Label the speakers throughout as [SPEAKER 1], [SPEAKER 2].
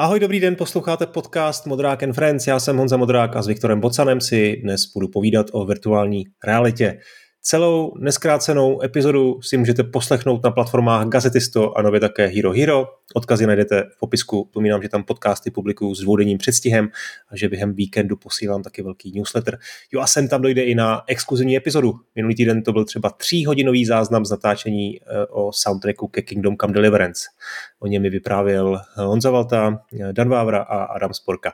[SPEAKER 1] Ahoj, dobrý den, posloucháte podcast Modrák and Friends. Já jsem Honza Modrák a s Viktorem Bocanem si dnes budu povídat o virtuální realitě. Celou neskrácenou epizodu si můžete poslechnout na platformách Gazetisto a nově také Hero Hero. Odkazy najdete v popisku. Pomínám, že tam podcasty publikuju s dvoudenním předstihem a že během víkendu posílám taky velký newsletter. Jo a sem tam dojde i na exkluzivní epizodu. Minulý týden to byl třeba tříhodinový záznam z natáčení eh, o soundtracku ke Kingdom Come Deliverance. O něm mi vyprávěl Honza Valta, Dan Vávra a Adam Sporka.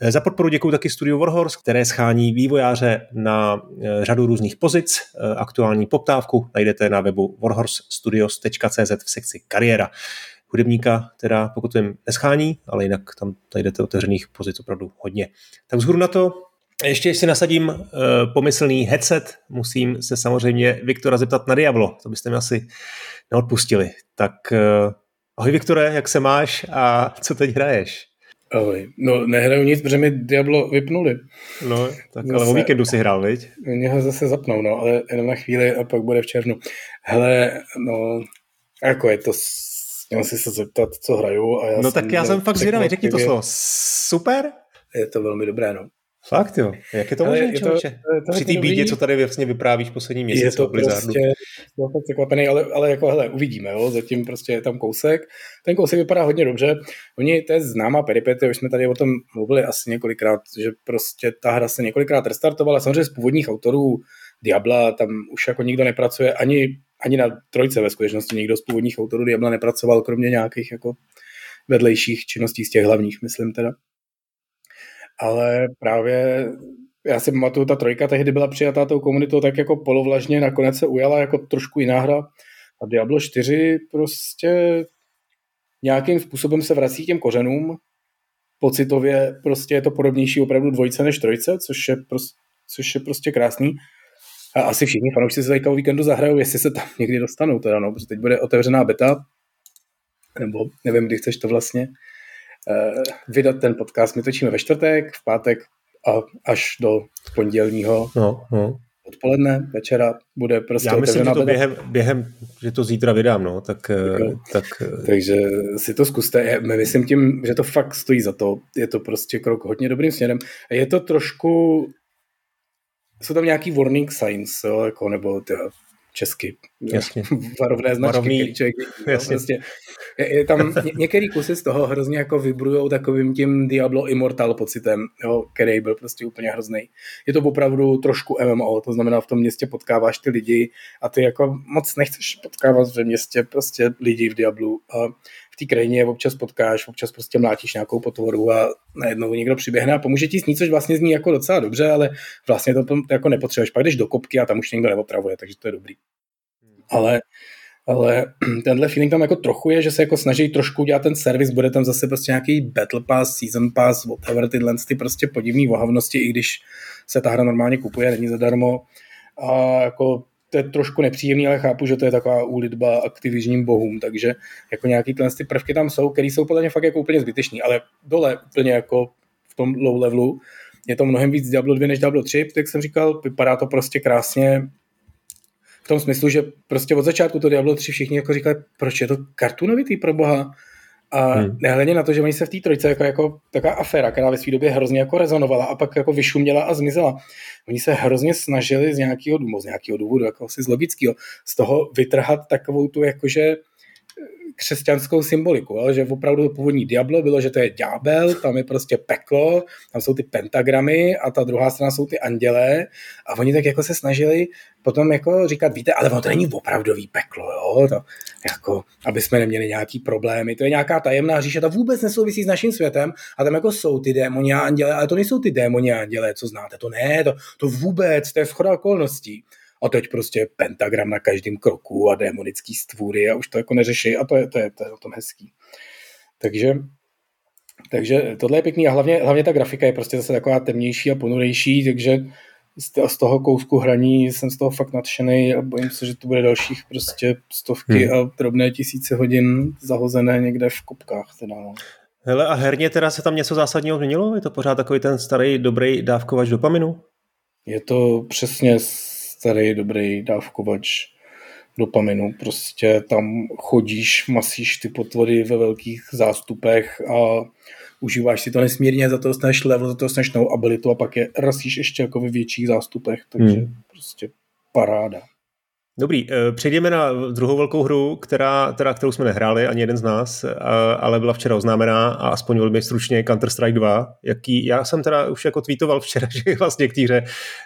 [SPEAKER 1] Eh, za podporu děkuji taky studiu Warhorse, které schání vývojáře na eh, řadu různých pozic. Aktuální poptávku najdete na webu warhorsestudios.cz v sekci kariéra hudebníka teda pokud jim neschání, ale jinak tam najdete otevřených pozic opravdu hodně. Tak vzhůru na to ještě si nasadím uh, pomyslný headset, musím se samozřejmě Viktora zeptat na Diablo, to byste mi asi neodpustili. Tak ahoj Viktore, jak se máš a co teď hraješ?
[SPEAKER 2] Ahoj. No nehraju nic, protože mi Diablo vypnuli.
[SPEAKER 1] No, tak zase, ale o víkendu si hrál, viď?
[SPEAKER 2] Mě ho zase zapnou, no, ale jenom na chvíli a pak bude v červnu. Hele, no, jako je to Měl si se zeptat, co hraju. A já
[SPEAKER 1] no tak já jsem fakt zvědavý, řekni to slovo. Super?
[SPEAKER 2] Je to velmi dobré, no.
[SPEAKER 1] Fakt jo, jak je to možné, člověče? Při té bídě, co tady vlastně vyprávíš poslední měsíc
[SPEAKER 2] je to Blizzardu. Prostě, to překvapený, ale, ale jako hele, uvidíme, jo? zatím prostě je tam kousek. Ten kousek vypadá hodně dobře. Oni, to je známá peripety, už jsme tady o tom mluvili asi několikrát, že prostě ta hra se několikrát restartovala, samozřejmě z původních autorů Diabla, tam už jako nikdo nepracuje, ani ani na trojce ve skutečnosti nikdo z původních autorů Diabla nepracoval, kromě nějakých jako vedlejších činností z těch hlavních, myslím teda. Ale právě já si pamatuju, ta trojka tehdy byla přijatá tou komunitou tak jako polovlažně, nakonec se ujala jako trošku jiná hra. A Diablo 4 prostě nějakým způsobem se vrací těm kořenům, pocitově prostě je to podobnější opravdu dvojce než trojce, což je, prostě, což je prostě krásný. A asi všichni fanoušci se teďka o víkendu zahrajou, jestli se tam někdy dostanou teda, no, protože teď bude otevřená beta, nebo nevím, kdy chceš to vlastně vydat ten podcast. My točíme ve čtvrtek, v pátek a až do pondělního no, no. odpoledne, večera bude prostě
[SPEAKER 1] Já myslím, že to během, během, že to zítra vydám, no, tak,
[SPEAKER 2] no. tak... Takže si to zkuste. My myslím tím, že to fakt stojí za to. Je to prostě krok hodně dobrým směrem. Je to trošku jsou tam nějaký warning signs, jo, jako, nebo tě, česky,
[SPEAKER 1] Jasně.
[SPEAKER 2] varovné značky, Varovný, který člověk, no, prostě, je, je tam ně, některý kusy z toho hrozně jako vibrujou takovým tím Diablo Immortal pocitem, jo, který byl prostě úplně hrozný. Je to opravdu trošku MMO, to znamená v tom městě potkáváš ty lidi a ty jako moc nechceš potkávat ve městě prostě lidi v Diablu. A v té krajině občas potkáš, občas prostě mlátíš nějakou potvoru a najednou někdo přiběhne a pomůže ti s ní, což vlastně zní jako docela dobře, ale vlastně to, to jako nepotřebuješ. Pak jdeš do kopky a tam už někdo neotravuje, takže to je dobrý. Ale ale tenhle feeling tam jako trochu je, že se jako snaží trošku dělat ten servis, bude tam zase prostě nějaký Battle Pass, Season Pass, whatever, tyhle ty prostě podivné vohavnosti, i když se ta hra normálně kupuje, není zadarmo. A jako to je trošku nepříjemný, ale chápu, že to je taková úlitba aktivižním bohům, takže jako nějaký tyhle ty prvky tam jsou, které jsou podle mě fakt jako úplně zbytečný, ale dole úplně jako v tom low levelu je to mnohem víc Diablo 2 než Diablo 3, jak jsem říkal, vypadá to prostě krásně, v tom smyslu, že prostě od začátku to Diablo 3 všichni jako říkali, proč je to kartunovitý pro boha? A hmm. nehledě na to, že oni se v té trojce jako, jako taková aféra, která ve své době hrozně jako rezonovala a pak jako vyšuměla a zmizela. Oni se hrozně snažili z nějakého důvodu, z nějakého důvodu, jako asi z logického, z toho vytrhat takovou tu jakože křesťanskou symboliku, jo? že opravdu původní Diablo bylo, že to je ďábel, tam je prostě peklo, tam jsou ty pentagramy a ta druhá strana jsou ty andělé. A oni tak jako se snažili potom jako říkat, víte, ale ono to není opravdový peklo, jo? To, jako, aby jsme neměli nějaký problémy, to je nějaká tajemná říše, ta vůbec nesouvisí s naším světem. A tam jako jsou ty démoni a anděle, ale to nejsou ty démoni a anděle, co znáte, to ne, to, to vůbec, to je schoda okolností a teď prostě pentagram na každém kroku a démonický stvůry a už to jako neřeší a to je, to je, to je o tom hezký. Takže, takže tohle je pěkný a hlavně, hlavně ta grafika je prostě zase taková temnější a ponurejší, takže z toho kousku hraní jsem z toho fakt nadšený a bojím se, že to bude dalších prostě stovky hmm. a drobné tisíce hodin zahozené někde v kopkách. Teda, no.
[SPEAKER 1] Hele, a herně teda se tam něco zásadního změnilo? Je to pořád takový ten starý, dobrý dávkovač dopaminu?
[SPEAKER 2] Je to přesně starý, dobrý dávkovač dopaminu. Prostě tam chodíš, masíš ty potvody ve velkých zástupech a užíváš si to nesmírně, za to dostaneš level, za to dostaneš novou abilitu a pak je rasíš ještě jako ve větších zástupech, takže hmm. prostě paráda.
[SPEAKER 1] Dobrý, eh, přejdeme na druhou velkou hru, která, teda, kterou jsme nehráli, ani jeden z nás, ale byla včera oznámená a aspoň velmi stručně Counter-Strike 2. Jaký, já jsem teda už jako tweetoval včera, že vlastně k té hře,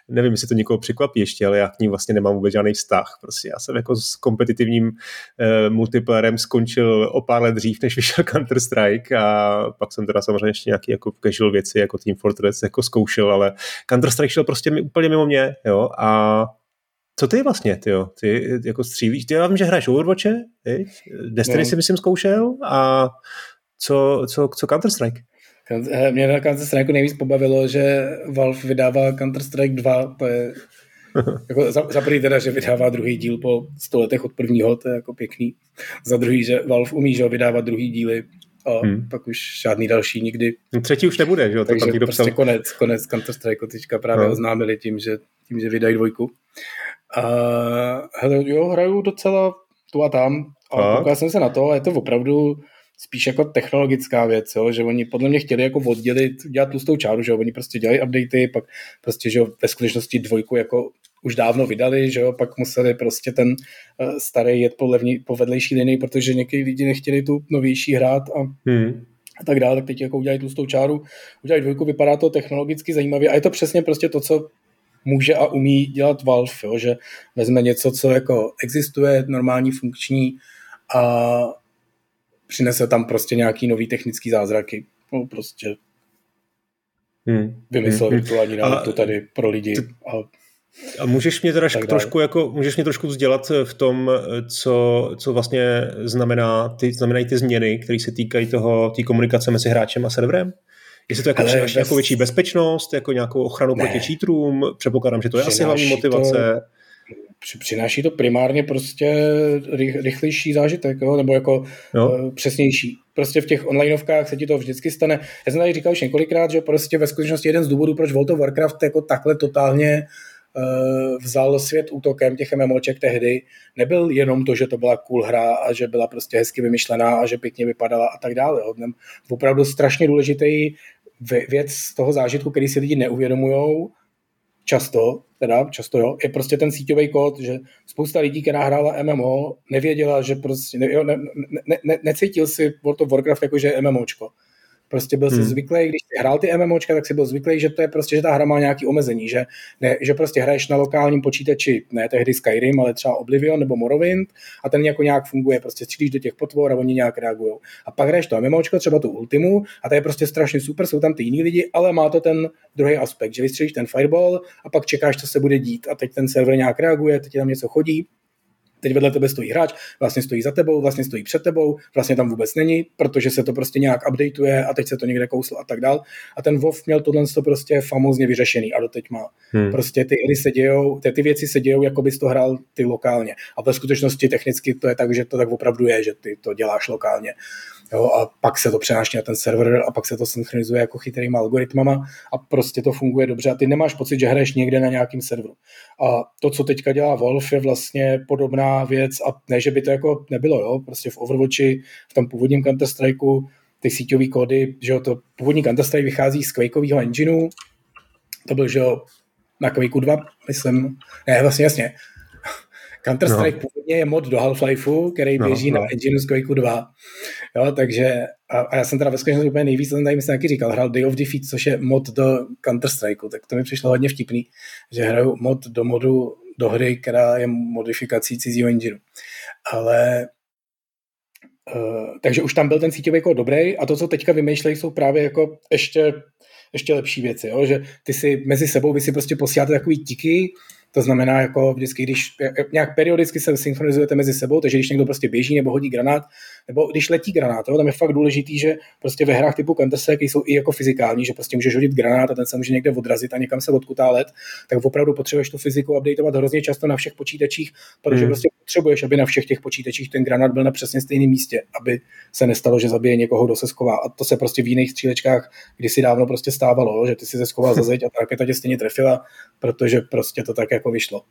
[SPEAKER 1] nevím, jestli to někoho překvapí ještě, ale já k ní vlastně nemám vůbec žádný vztah. Prostě já jsem jako s kompetitivním uh, multiplayerem skončil o pár let dřív, než vyšel Counter-Strike a pak jsem teda samozřejmě ještě nějaký jako casual věci, jako Team Fortress jako zkoušel, ale Counter-Strike šel prostě úplně mimo mě, jo, a co ty vlastně, ty jo? Ty jako střílíš, ty já vím, že hraješ Overwatche, viď? Destiny no. si myslím zkoušel a co, co, co Counter-Strike?
[SPEAKER 2] Eh, mě na Counter-Strike nejvíc pobavilo, že Valve vydává Counter-Strike 2, to je jako za, za prvý teda, že vydává druhý díl po 100 letech od prvního, to je jako pěkný. Za druhý, že Valve umí, že vydávat druhý díly a hmm. pak už žádný další nikdy.
[SPEAKER 1] No, třetí už nebude, že jo?
[SPEAKER 2] Takže to prostě konec, konec Counter-Strike teďka právě no. oznámili tím, že, tím, že vydají dvojku. A hele, jo, hraju docela tu a tam a koukal jsem se na to a je to opravdu spíš jako technologická věc, jo, že oni podle mě chtěli jako oddělit, dělat tlustou čáru, že jo, oni prostě dělají updaty, pak prostě, že jo, ve skutečnosti dvojku jako už dávno vydali, že jo, pak museli prostě ten uh, starý jet po, levní, po vedlejší linii, protože někdy lidi nechtěli tu novější hrát a, hmm. a tak dále, tak teď jako udělají tlustou čáru, udělají dvojku, vypadá to technologicky zajímavě a je to přesně prostě to, co může a umí dělat Valve, jo, že vezme něco, co jako existuje, normální, funkční a přinese tam prostě nějaký nový technický zázraky. No, prostě hmm. vymyslel hmm. virtuální realitu tady pro lidi. A,
[SPEAKER 1] a můžeš mě teda trošku jako, můžeš mě trošku vzdělat v tom, co, co vlastně znamená ty, znamenají ty změny, které se týkají toho, té komunikace mezi hráčem a serverem? Jestli to jako přináší bez... nějakou větší bezpečnost, jako nějakou ochranu ne. proti cheatrům, předpokládám, že to je přináší asi hlavní motivace.
[SPEAKER 2] To, přináší to primárně prostě rych, rychlejší zážitek, jo? nebo jako jo. Uh, přesnější. Prostě v těch onlineovkách se ti to vždycky stane. Já jsem tady říkal už několikrát, že prostě ve skutečnosti jeden z důvodů, proč World of Warcraft jako takhle totálně uh, vzal svět útokem těch MMOček tehdy, nebyl jenom to, že to byla cool hra a že byla prostě hezky vymyšlená a že pěkně vypadala a tak dále. Opravdu strašně důležitý věc z toho zážitku, který si lidi neuvědomují, často, teda často jo, je prostě ten síťový kód, že spousta lidí, která hrála MMO, nevěděla, že prostě, ne, ne, ne, ne, necítil si World of Warcraft jako, že je MMOčko. Prostě byl hmm. si zvyklý, když jsi hrál ty MMOčka, tak si byl zvyklý, že to je prostě, že ta hra má nějaký omezení, že, ne, že prostě hraješ na lokálním počítači, ne tehdy Skyrim, ale třeba Oblivion nebo Morrowind a ten jako nějak funguje, prostě střílíš do těch potvor a oni nějak reagují. A pak hraješ to MMOčko, třeba tu Ultimu a to je prostě strašně super, jsou tam ty jiní lidi, ale má to ten druhý aspekt, že vystřelíš ten fireball a pak čekáš, co se bude dít a teď ten server nějak reaguje, teď tam něco chodí teď vedle tebe stojí hráč, vlastně stojí za tebou, vlastně stojí před tebou, vlastně tam vůbec není, protože se to prostě nějak updateuje a teď se to někde kouslo a tak dál. A ten WoW měl tohle to prostě famózně vyřešený a doteď má. Hmm. Prostě ty hry se dějou, ty, ty věci se dějou, jako bys to hrál ty lokálně. A ve skutečnosti technicky to je tak, že to tak opravdu je, že ty to děláš lokálně. Jo, a pak se to přenáší na ten server a pak se to synchronizuje jako chytrýma algoritmama a prostě to funguje dobře a ty nemáš pocit, že hraješ někde na nějakým serveru. A to, co teďka dělá Wolf, je vlastně podobná věc a ne, že by to jako nebylo, jo, prostě v Overwatchi, v tom původním Counter-Strikeu, ty síťové kódy, že jo, to původní Counter-Strike vychází z Quakeového engineu, to byl, že jo, na Quakeu 2, myslím, ne, vlastně jasně, Counter-Strike no. původně je mod do Half-Lifeu, který no, běží no. na engineu z Quakeu 2. Jo, takže, a, a, já jsem teda ve skutečnosti úplně nejvíc, jsem tady myslím taky říkal, hrál Day of Defeat, což je mod do Counter-Strikeu, tak to mi přišlo hodně vtipný, že hraju mod do modu do hry, která je modifikací cizího engineu. Ale Uh, takže už tam byl ten síťový kód dobrý a to, co teďka vymýšlejí, jsou právě jako ještě, ještě lepší věci, jo? že ty si mezi sebou, vy si prostě posíláte takový tiky, to znamená, jako vždycky, když nějak periodicky se synchronizujete mezi sebou, takže když někdo prostě běží nebo hodí granát, nebo když letí granát, jo, tam je fakt důležitý, že prostě ve hrách typu counter jsou i jako fyzikální, že prostě můžeš hodit granát a ten se může někde odrazit a někam se odkutá let, tak opravdu potřebuješ tu fyziku updateovat hrozně často na všech počítačích, protože mm. prostě potřebuješ, aby na všech těch počítačích ten granát byl na přesně stejném místě, aby se nestalo, že zabije někoho, kdo se schová. A to se prostě v jiných střílečkách kdysi dávno prostě stávalo, že ty si se schoval za zeď a ta raketa tě stejně trefila, protože prostě to tak jako vyšlo.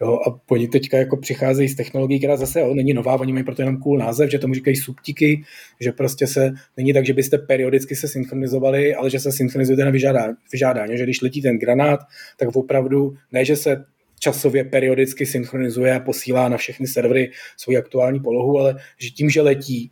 [SPEAKER 2] Jo, a oni teďka jako přicházejí z technologií, která zase jo, není nová, oni mají proto jenom cool název, že tomu říkají subtiky, že prostě se, není tak, že byste periodicky se synchronizovali, ale že se synchronizujete na vyžádání, vyžádání, že když letí ten granát, tak opravdu ne, že se časově periodicky synchronizuje a posílá na všechny servery svou aktuální polohu, ale že tím, že letí,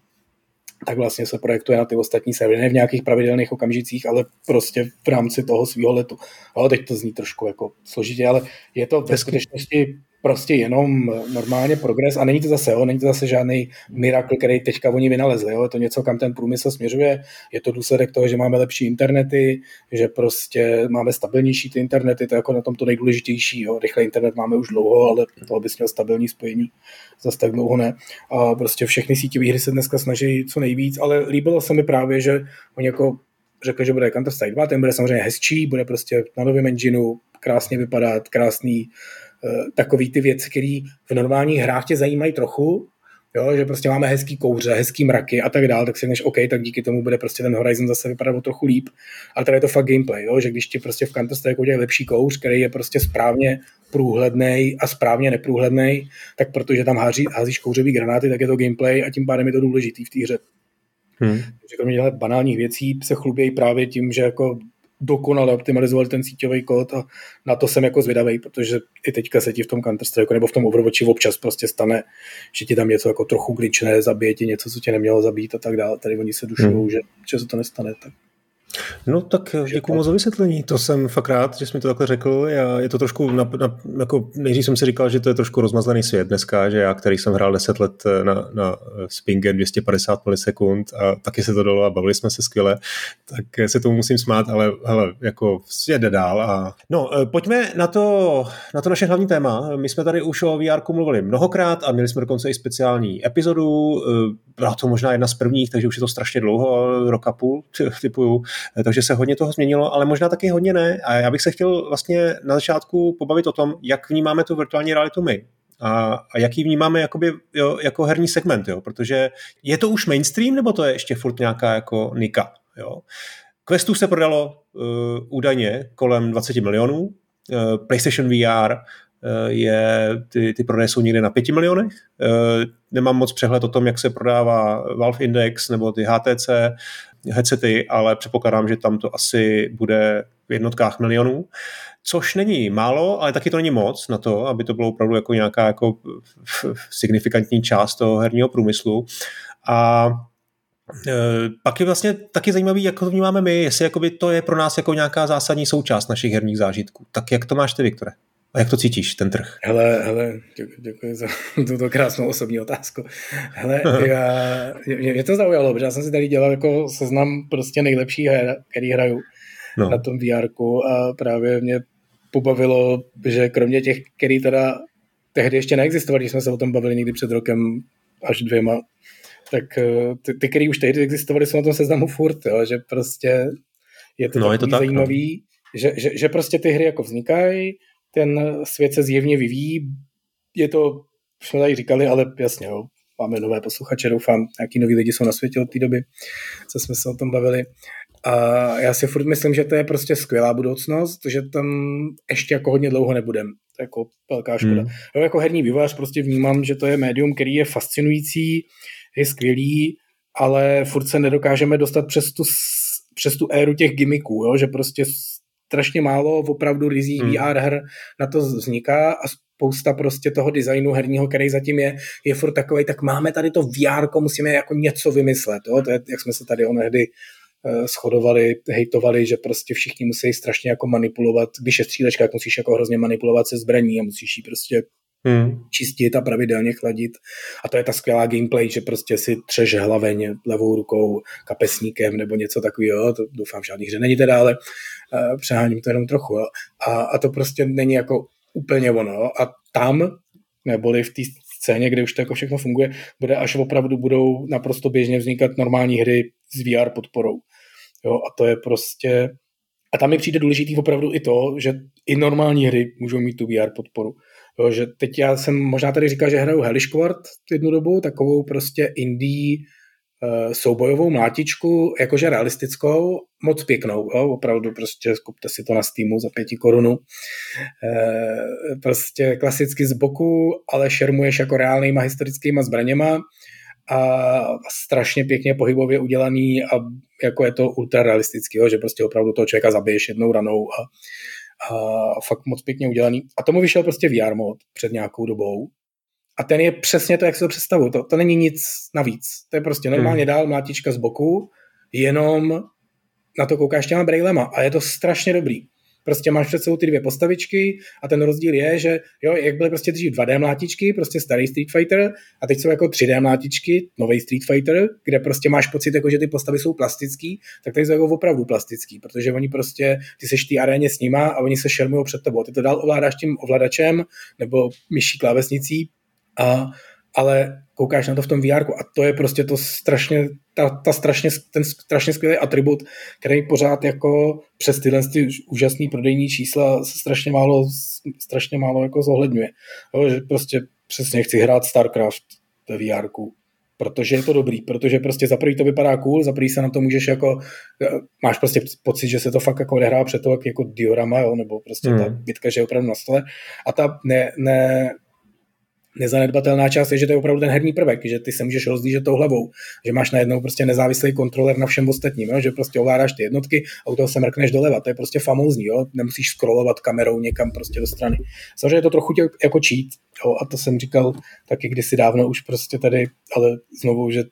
[SPEAKER 2] tak vlastně se projektuje na ty ostatní servery, ne v nějakých pravidelných okamžicích, ale prostě v rámci toho svého letu. Ale teď to zní trošku jako složitě, ale je to ve skutečnosti prostě jenom normálně progres a není to zase, jo, není to zase žádný mirakel, který teďka oni vynalezli, jo, je to něco, kam ten průmysl směřuje, je to důsledek toho, že máme lepší internety, že prostě máme stabilnější ty internety, to je jako na tom to nejdůležitější, jo, rychlý internet máme už dlouho, ale to bys měl stabilní spojení, zase tak dlouho ne. A prostě všechny síťové hry se dneska snaží co nejvíc, ale líbilo se mi právě, že oni jako řekli, že bude Counter-Strike 2, ten bude samozřejmě hezčí, bude prostě na novém engineu, krásně vypadat, krásný Eh, takový ty věci, které v normálních hrách tě zajímají trochu, jo, že prostě máme hezký kouře, hezký mraky a tak dále, tak si než OK, tak díky tomu bude prostě ten Horizon zase vypadat o trochu líp. Ale tady je to fakt gameplay, jo, že když ti prostě v Counter Strike udělají lepší kouř, který je prostě správně průhledný a správně neprůhledný, tak protože tam hází, házíš kouřový granáty, tak je to gameplay a tím pádem je to důležitý v té hře. Hmm. Takže kromě banálních věcí se chlubějí právě tím, že jako dokonale optimalizovali ten síťový kód a na to jsem jako zvědavý, protože i teďka se ti v tom counter strike nebo v tom Overwatchi občas prostě stane, že ti tam něco jako trochu glitchne, zabije ti něco, co tě nemělo zabít a tak dále. Tady oni se dušují, hmm. že, že se to nestane. Tak
[SPEAKER 1] No tak děkuji moc za vysvětlení, to jsem fakt rád, že jsi mi to takhle řekl. Já, je to trošku, na, na, jako nejdřív jsem si říkal, že to je trošku rozmazlený svět dneska, že já, který jsem hrál 10 let na, na Spingen 250 milisekund a taky se to dalo a bavili jsme se skvěle, tak se tomu musím smát, ale hele, jako jde dál. A... No, eh, pojďme na to, na to naše hlavní téma. My jsme tady už o VR mluvili mnohokrát a měli jsme dokonce i speciální epizodu. Eh, byla to možná jedna z prvních, takže už je to strašně dlouho, rok a půl, typuju. Eh, takže se hodně toho změnilo, ale možná taky hodně ne. A já bych se chtěl vlastně na začátku pobavit o tom, jak vnímáme tu virtuální realitu my. A, a jak ji vnímáme jakoby, jo, jako herní segment, jo? protože je to už mainstream, nebo to je ještě furt nějaká jako nika? Jo? Questů se prodalo uh, údajně kolem 20 milionů, uh, PlayStation VR uh, je, ty, ty prodeje jsou někde na 5 milionech. Uh, nemám moc přehled o tom, jak se prodává Valve Index nebo ty HTC headsety, ale předpokládám, že tam to asi bude v jednotkách milionů, což není málo, ale taky to není moc na to, aby to bylo opravdu jako nějaká jako signifikantní část toho herního průmyslu. A e, pak je vlastně taky zajímavý, jak to vnímáme my, jestli jakoby to je pro nás jako nějaká zásadní součást našich herních zážitků. Tak jak to máš ty, Viktore? A jak to cítíš, ten trh?
[SPEAKER 2] Hele, hele, děkuji, děkuji za tuto krásnou osobní otázku. Hele, já, mě, mě to zaujalo, protože já jsem si tady dělal jako seznam prostě nejlepší her, který hraju no. na tom VR a právě mě pobavilo, že kromě těch, který teda tehdy ještě neexistovali, když jsme se o tom bavili někdy před rokem až dvěma, tak eh, ty, ty který už tehdy existovaly, jsou na tom seznamu furt, jo, že prostě je to, no, je to tak, no. zajímavý, no. že, že, že prostě ty hry jako vznikají, ten svět se zjevně vyvíjí. Je to, už jsme tady říkali, ale jasně, jo, máme nové posluchače, doufám, jaký noví lidi jsou na světě od té doby, co jsme se o tom bavili. A já si furt myslím, že to je prostě skvělá budoucnost, že tam ještě jako hodně dlouho nebudem. To je jako velká škoda. Hmm. Jo, jako herní vývojář prostě vnímám, že to je médium, který je fascinující, je skvělý, ale furt se nedokážeme dostat přes tu, přes tu éru těch gimmicků, jo? že prostě strašně málo opravdu rizí hmm. VR her na to vzniká a spousta prostě toho designu herního, který zatím je, je furt takový, tak máme tady to VR, musíme jako něco vymyslet. Jo? To je, jak jsme se tady onehdy uh, shodovali, hejtovali, že prostě všichni musí strašně jako manipulovat, když je střílečka, jak musíš jako hrozně manipulovat se zbraní a musíš ji prostě hmm. čistit a pravidelně chladit. A to je ta skvělá gameplay, že prostě si třeš hlaveň levou rukou kapesníkem nebo něco takového, to doufám žádný hře není teda, ale uh, přeháním to jenom trochu. Jo. A, a to prostě není jako úplně ono. A tam, neboli v té scéně, kde už to jako všechno funguje, bude až opravdu budou naprosto běžně vznikat normální hry s VR podporou. Jo, a to je prostě... A tam mi přijde důležitý opravdu i to, že i normální hry můžou mít tu VR podporu. Jo, že teď já jsem možná tady říkal, že hraju Hellish jednu dobu, takovou prostě indie uh, soubojovou mlátičku, jakože realistickou, moc pěknou, jo? opravdu prostě kupte si to na Steamu za pěti korunu. Uh, prostě klasicky z boku, ale šermuješ jako reálnýma historickýma zbraněma a strašně pěkně pohybově udělaný a jako je to ultra realistický, jo? že prostě opravdu toho člověka zabiješ jednou ranou a, a fakt moc pěkně udělaný. A tomu vyšel prostě VR mod před nějakou dobou a ten je přesně to, jak si to představuju. To, to není nic navíc. To je prostě normálně hmm. dál mlátička z boku, jenom na to koukáš těma brejlema a je to strašně dobrý. Prostě máš před sebou ty dvě postavičky a ten rozdíl je, že jo, jak byly prostě dřív 2D mlátičky, prostě starý Street Fighter a teď jsou jako 3D mlátičky, nový Street Fighter, kde prostě máš pocit, jako, že ty postavy jsou plastický, tak tady jsou jako opravdu plastický, protože oni prostě, ty seš té aréně s nima a oni se šermují před tebou. Ty to dál ovládáš tím ovladačem nebo myší klávesnicí a ale koukáš na to v tom VR a to je prostě to strašně, ta, ta strašně, ten strašně skvělý atribut, který pořád jako přes tyhle ty úžasný prodejní čísla se strašně málo, strašně málo jako zohledňuje. Jo, že prostě přesně chci hrát StarCraft ve VR, protože je to dobrý, protože prostě za prvý to vypadá cool, za prvý se na to můžeš jako, máš prostě pocit, že se to fakt jako odehrává před to jako diorama, jo, nebo prostě hmm. ta bitka, že je opravdu na stole a ta ne, ne, nezanedbatelná část je, že to je opravdu ten herní prvek, že ty se můžeš rozdížet tou hlavou, že máš najednou prostě nezávislý kontroler na všem ostatním, jo? že prostě ovládáš ty jednotky a u toho se mrkneš doleva, to je prostě famózní, jo? nemusíš scrollovat kamerou někam prostě do strany. Samozřejmě je to trochu tě, jako cheat, jo? a to jsem říkal taky kdysi dávno už prostě tady, ale znovu, že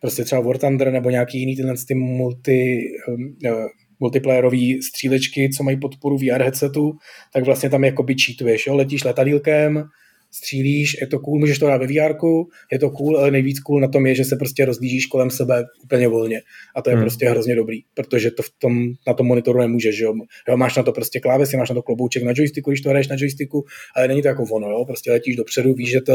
[SPEAKER 2] prostě třeba War Thunder nebo nějaký jiný tyhle ty multi, uh, multiplayerové střílečky, co mají podporu VR headsetu, tak vlastně tam jakoby cheatuješ, jo? letíš letadílkem, střílíš, je to cool, můžeš to dát ve VR, je to cool, ale nejvíc cool na tom je, že se prostě rozlížíš kolem sebe úplně volně. A to je hmm. prostě hrozně dobrý, protože to v tom, na tom monitoru nemůžeš, jo? jo. Máš na to prostě klávesy, máš na to klobouček na joysticku, když to hraješ na joysticku, ale není to jako ono, jo? prostě letíš dopředu, víš, že to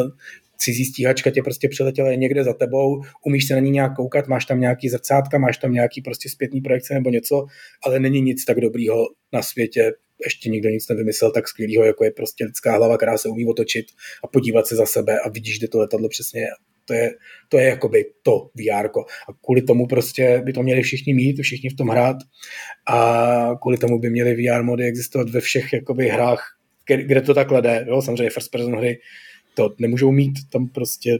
[SPEAKER 2] cizí stíhačka tě prostě přiletěla někde za tebou, umíš se na ní nějak koukat, máš tam nějaký zrcátka, máš tam nějaký prostě zpětný projekce nebo něco, ale není nic tak dobrýho na světě, ještě nikdo nic nevymyslel tak skvělého, jako je prostě lidská hlava, která se umí otočit a podívat se za sebe a vidíš, kde to letadlo přesně je. To je, to je jakoby to VR. A kvůli tomu prostě by to měli všichni mít, všichni v tom hrát a kvůli tomu by měly VR mody existovat ve všech jakoby hrách, kde to takhle jde. Jo? Samozřejmě first person hry to nemůžou mít, tam prostě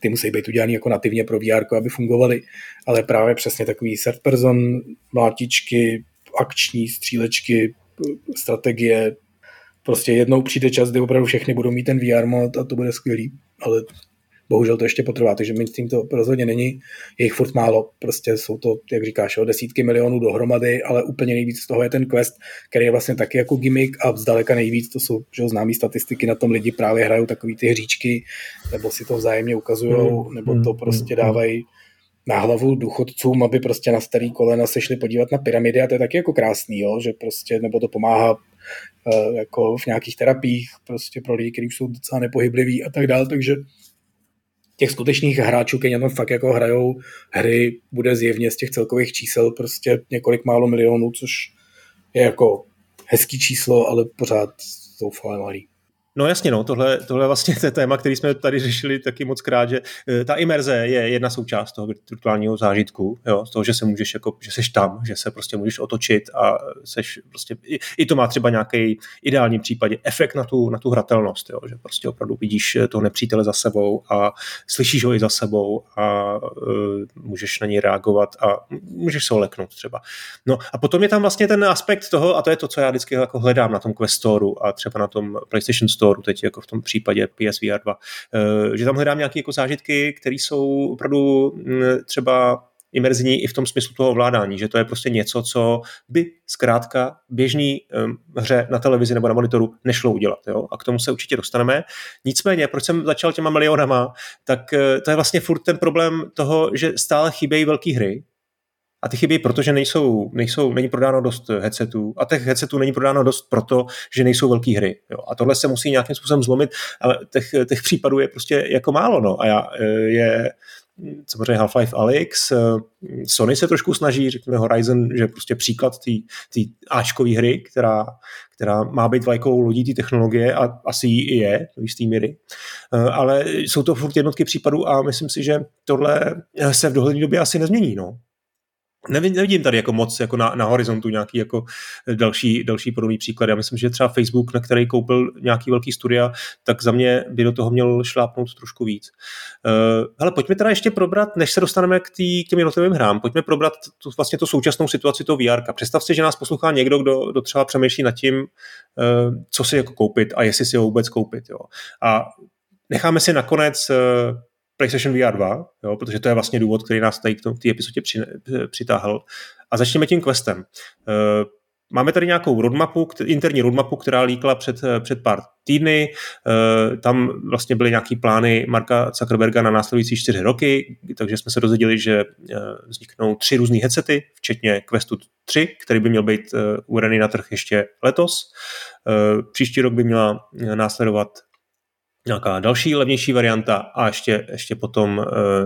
[SPEAKER 2] ty musí být udělaný jako nativně pro VR, aby fungovaly, ale právě přesně takový third person, mlátičky, akční střílečky, strategie. Prostě jednou přijde čas, kdy opravdu všechny budou mít ten VR mod a to bude skvělý, ale bohužel to ještě potrvá, takže mainstream to rozhodně není, je jich furt málo, prostě jsou to, jak říkáš, jo, desítky milionů dohromady, ale úplně nejvíc z toho je ten quest, který je vlastně taky jako gimmick a zdaleka nejvíc, to jsou že známé statistiky, na tom lidi právě hrajou takový ty hříčky, nebo si to vzájemně ukazují, mm, nebo to mm, prostě mm, dávají na hlavu důchodcům, aby prostě na starý kolena se šli podívat na pyramidy a to je taky jako krásný, jo? že prostě, nebo to pomáhá uh, jako v nějakých terapiích prostě pro lidi, kteří jsou docela nepohybliví a tak dále, takže těch skutečných hráčů, kteří tom fakt jako hrajou hry, bude zjevně z těch celkových čísel prostě několik málo milionů, což je jako hezký číslo, ale pořád zoufale malý.
[SPEAKER 1] No jasně, no, tohle, tohle vlastně je téma, který jsme tady řešili taky moc krát, že eh, ta imerze je jedna součást toho virtuálního zážitku, jo, z toho, že se můžeš jako, že seš tam, že se prostě můžeš otočit a seš prostě, i, i to má třeba nějaký ideální případě efekt na tu, na tu hratelnost, jo, že prostě opravdu vidíš eh, toho nepřítele za sebou a slyšíš ho i za sebou a uh, můžeš na něj reagovat a můžeš se ho leknout třeba. No a potom je tam vlastně ten aspekt toho, a to je to, co já vždycky jako hledám na tom Questoru a třeba na tom PlayStation Store, teď jako v tom případě PSVR 2, eh, že tam hledám nějaké jako zážitky, které jsou opravdu mm, třeba imerzní i v tom smyslu toho ovládání, že to je prostě něco, co by zkrátka běžný um, hře na televizi nebo na monitoru nešlo udělat. Jo? A k tomu se určitě dostaneme. Nicméně, proč jsem začal těma milionama, tak uh, to je vlastně furt ten problém toho, že stále chybějí velké hry, a ty chybí, protože nejsou, nejsou, není prodáno dost headsetů a těch headsetů není prodáno dost proto, že nejsou velké hry. Jo. A tohle se musí nějakým způsobem zlomit, ale těch, těch případů je prostě jako málo. No. A já, e, je, samozřejmě Half-Life Alyx, Sony se trošku snaží, řekněme Horizon, že prostě příklad té Ačkové hry, která, která má být vlajkou lodí té technologie a asi jí i je do jisté míry. Ale jsou to furt jednotky případů a myslím si, že tohle se v dohledné době asi nezmění. No nevidím tady jako moc jako na, na horizontu nějaký jako další, další podobný příklad. Já myslím, že třeba Facebook, na který koupil nějaký velký studia, tak za mě by do toho měl šlápnout trošku víc. Uh, pojďme teda ještě probrat, než se dostaneme k, tý, k těm jednotlivým hrám, pojďme probrat tu, vlastně tu současnou situaci toho VR. Představ si, že nás poslouchá někdo, kdo, kdo třeba přemýšlí nad tím, uh, co si jako koupit a jestli si ho vůbec koupit. Jo. A necháme si nakonec uh, PlayStation VR 2, jo, protože to je vlastně důvod, který nás tady k té epizodě při, přitáhl. A začněme tím questem. Eh, máme tady nějakou roadmapu, interní roadmapu, která líkla před, před pár týdny. Eh, tam vlastně byly nějaký plány Marka Zuckerberga na následující čtyři roky, takže jsme se dozvěděli, že eh, vzniknou tři různé headsety, včetně Questu 3, který by měl být uvedený na trh ještě letos. Příští rok by měla následovat nějaká další levnější varianta a ještě, ještě potom uh,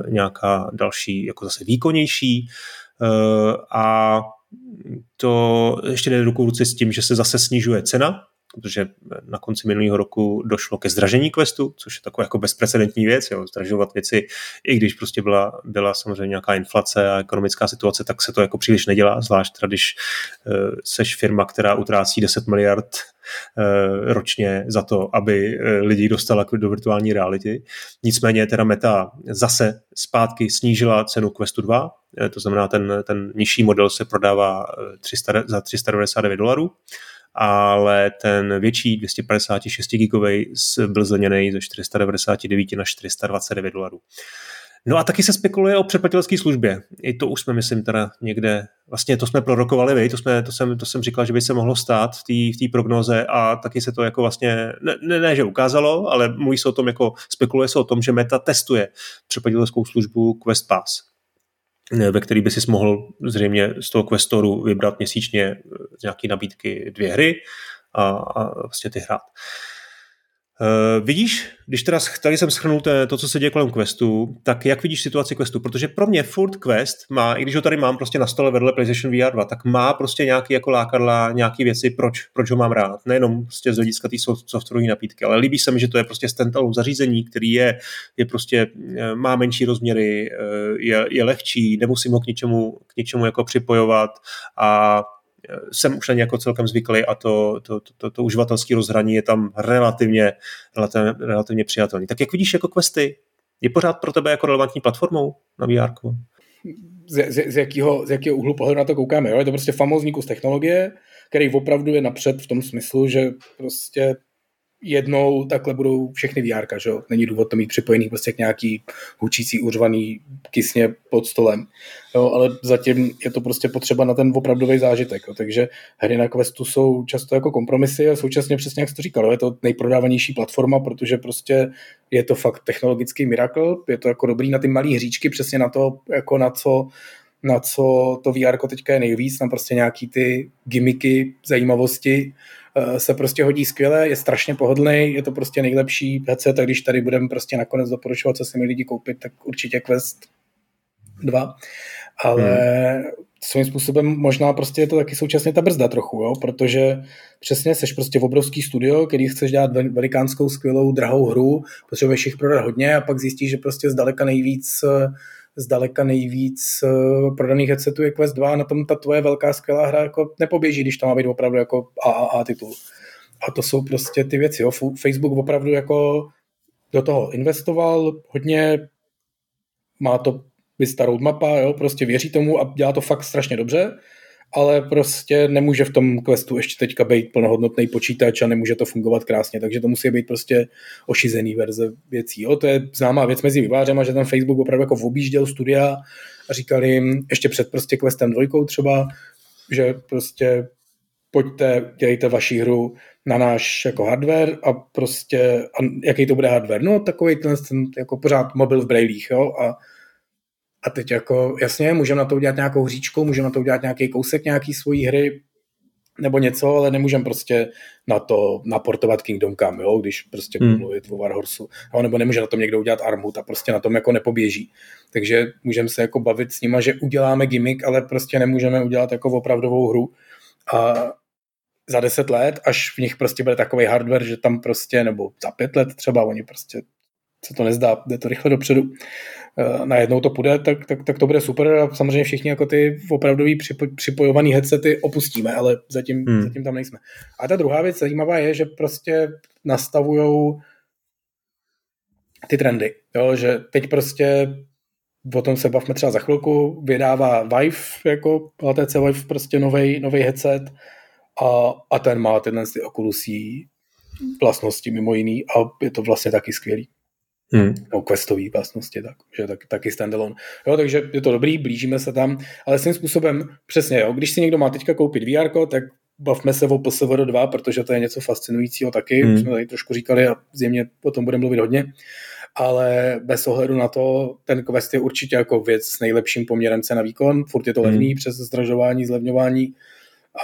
[SPEAKER 1] nějaká další, jako zase výkonnější. Uh, a to ještě jde ruku v ruce s tím, že se zase snižuje cena, protože na konci minulého roku došlo ke zdražení Questu, což je taková jako bezprecedentní věc, jo, zdražovat věci, i když prostě byla, byla samozřejmě nějaká inflace a ekonomická situace, tak se to jako příliš nedělá, zvlášť teda, když uh, seš firma, která utrácí 10 miliard uh, ročně za to, aby uh, lidi dostala do virtuální reality. Nicméně teda Meta zase zpátky snížila cenu Questu 2, to znamená ten, ten nižší model se prodává 300, za 399 dolarů ale ten větší 256 gigový byl zleněný ze 499 na 429 dolarů. No a taky se spekuluje o předplatitelské službě. I to už jsme, myslím, teda někde, vlastně to jsme prorokovali, vy, to, jsme, to, jsem, to jsem říkal, že by se mohlo stát v té prognoze a taky se to jako vlastně, ne, ne, ne, že ukázalo, ale mluví se o tom, jako spekuluje se o tom, že Meta testuje předplatitelskou službu Quest Pass ve který by si mohl zřejmě z toho Questoru vybrat měsíčně z nějaké nabídky dvě hry a, a vlastně ty hrát. Uh, vidíš, když teda tady jsem schrnul to, co se děje kolem Questu, tak jak vidíš situaci Questu? Protože pro mě furt Quest má, i když ho tady mám prostě na stole vedle PlayStation VR 2, tak má prostě nějaký jako lákadla, nějaký věci, proč, proč ho mám rád. Nejenom prostě z hlediska té softwarové napítky, ale líbí se mi, že to je prostě standalone zařízení, který je, je prostě, eh, má menší rozměry, eh, je, je lehčí, nemusím ho k něčemu, k něčemu jako připojovat a jsem už na ně jako celkem zvyklý a to, to, to, to, to uživatelské rozhraní je tam relativně, relativně, relativně přijatelný. Tak jak vidíš jako Questy? Je pořád pro tebe jako relevantní platformou na VR?
[SPEAKER 2] Z, z, z, jakého, z jakého úhlu pohledu na to koukáme? Jo? Je to prostě famózní kus technologie, který opravdu je napřed v tom smyslu, že prostě jednou takhle budou všechny VR, že jo? Není důvod to mít připojený prostě k nějaký hučící, uřvaný kysně pod stolem. Jo, ale zatím je to prostě potřeba na ten opravdový zážitek. Jo? Takže hry na Questu jsou často jako kompromisy a současně přesně jak jsi to říkal, je to nejprodávanější platforma, protože prostě je to fakt technologický miracle, je to jako dobrý na ty malé hříčky, přesně na to, jako na co na co to VR teďka je nejvíc, na prostě nějaký ty gimmicky, zajímavosti, se prostě hodí skvěle, je strašně pohodlný, je to prostě nejlepší headset a když tady budeme prostě nakonec doporučovat, co si mi lidi koupit, tak určitě Quest 2. Ale hmm. svým způsobem možná prostě je to taky současně ta brzda trochu, jo? protože přesně seš prostě v obrovský studio, který chceš dělat velikánskou, skvělou, drahou hru, potřebuješ jich prodat hodně a pak zjistíš, že prostě zdaleka nejvíc eh, zdaleka nejvíc uh, prodaných headsetů je Quest 2 a na tom ta tvoje velká skvělá hra jako nepoběží, když to má být opravdu jako AAA titul. A to jsou prostě ty věci. Jo. Facebook opravdu jako do toho investoval hodně, má to vista roadmapa, jo, prostě věří tomu a dělá to fakt strašně dobře ale prostě nemůže v tom questu ještě teďka být plnohodnotný počítač a nemůže to fungovat krásně, takže to musí být prostě ošizený verze věcí. Jo, to je známá věc mezi vývářema, že ten Facebook opravdu jako objížděl studia a říkali jim ještě před prostě questem dvojkou třeba, že prostě pojďte, dělejte vaši hru na náš jako hardware a prostě, a jaký to bude hardware? No takový ten, ten jako pořád mobil v brailích, jo, a a teď jako, jasně, můžeme na to udělat nějakou hříčku, můžeme na to udělat nějaký kousek nějaký svojí hry, nebo něco, ale nemůžeme prostě na to naportovat Kingdom Come, jo, když prostě hmm. mluvit o Warhorsu, jo, nebo nemůže na tom někdo udělat armut a prostě na tom jako nepoběží. Takže můžeme se jako bavit s nima, že uděláme gimmick, ale prostě nemůžeme udělat jako opravdovou hru. A za deset let, až v nich prostě bude takový hardware, že tam prostě, nebo za pět let třeba, oni prostě se to nezdá, jde to rychle dopředu, eh, najednou to půjde, tak, tak, tak to bude super a samozřejmě všichni jako ty opravdový připo, připojovaný headsety opustíme, ale zatím, hmm. zatím tam nejsme. A ta druhá věc zajímavá je, že prostě nastavujou ty trendy, jo, že teď prostě o tom se bavme třeba za chvilku, vydává Vive, jako HTC Vive, prostě nový headset a, a ten má tyhle ty okulusí vlastnosti mimo jiný a je to vlastně taky skvělý. Hmm. No, questový vlastnosti, tak, že tak, taky standalone. Jo, takže je to dobrý, blížíme se tam, ale svým způsobem přesně, jo, když si někdo má teďka koupit VR, tak bavme se o PSVR 2, protože to je něco fascinujícího taky, hmm. už jsme tady trošku říkali a zjemně o tom budeme mluvit hodně, ale bez ohledu na to, ten Quest je určitě jako věc s nejlepším poměrem cena výkon, furt je to levný hmm. přes zdražování, zlevňování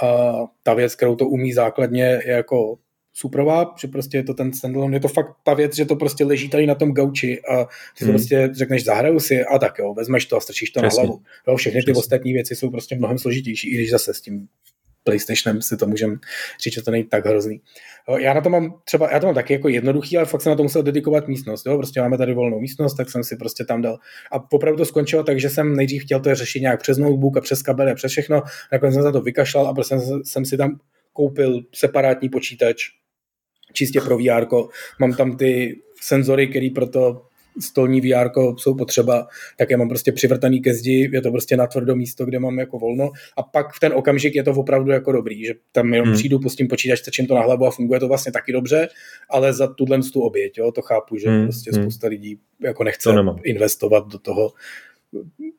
[SPEAKER 2] a ta věc, kterou to umí základně, je jako suprová, že prostě je to ten standalone, je to fakt ta věc, že to prostě leží tady na tom gauči a ty hmm. prostě řekneš, zahraju si a tak jo, vezmeš to a strčíš to Přesně. na hlavu. Jo, všechny Přesně. ty ostatní věci jsou prostě mnohem složitější, i když zase s tím PlayStationem si to můžeme říct, že to není tak hrozný. Já na to mám třeba, já to mám taky jako jednoduchý, ale fakt jsem na to musel dedikovat místnost. Jo? Prostě máme tady volnou místnost, tak jsem si prostě tam dal. A opravdu to skončilo tak, že jsem nejdřív chtěl to řešit nějak přes notebook a přes kabely a přes všechno. Nakonec jsem za to vykašlal a prostě jsem si tam koupil separátní počítač, čistě pro VR. Mám tam ty senzory, který proto stolní VR jsou potřeba, tak já mám prostě přivrtaný ke zdi, je to prostě na tvrdo místo, kde mám jako volno a pak v ten okamžik je to opravdu jako dobrý, že tam jenom hmm. přijdu, pustím počítač, strčím to na hlavu a funguje to vlastně taky dobře, ale za tuhle tu oběť, jo, to chápu, že hmm. prostě hmm. spousta lidí jako nechce investovat do toho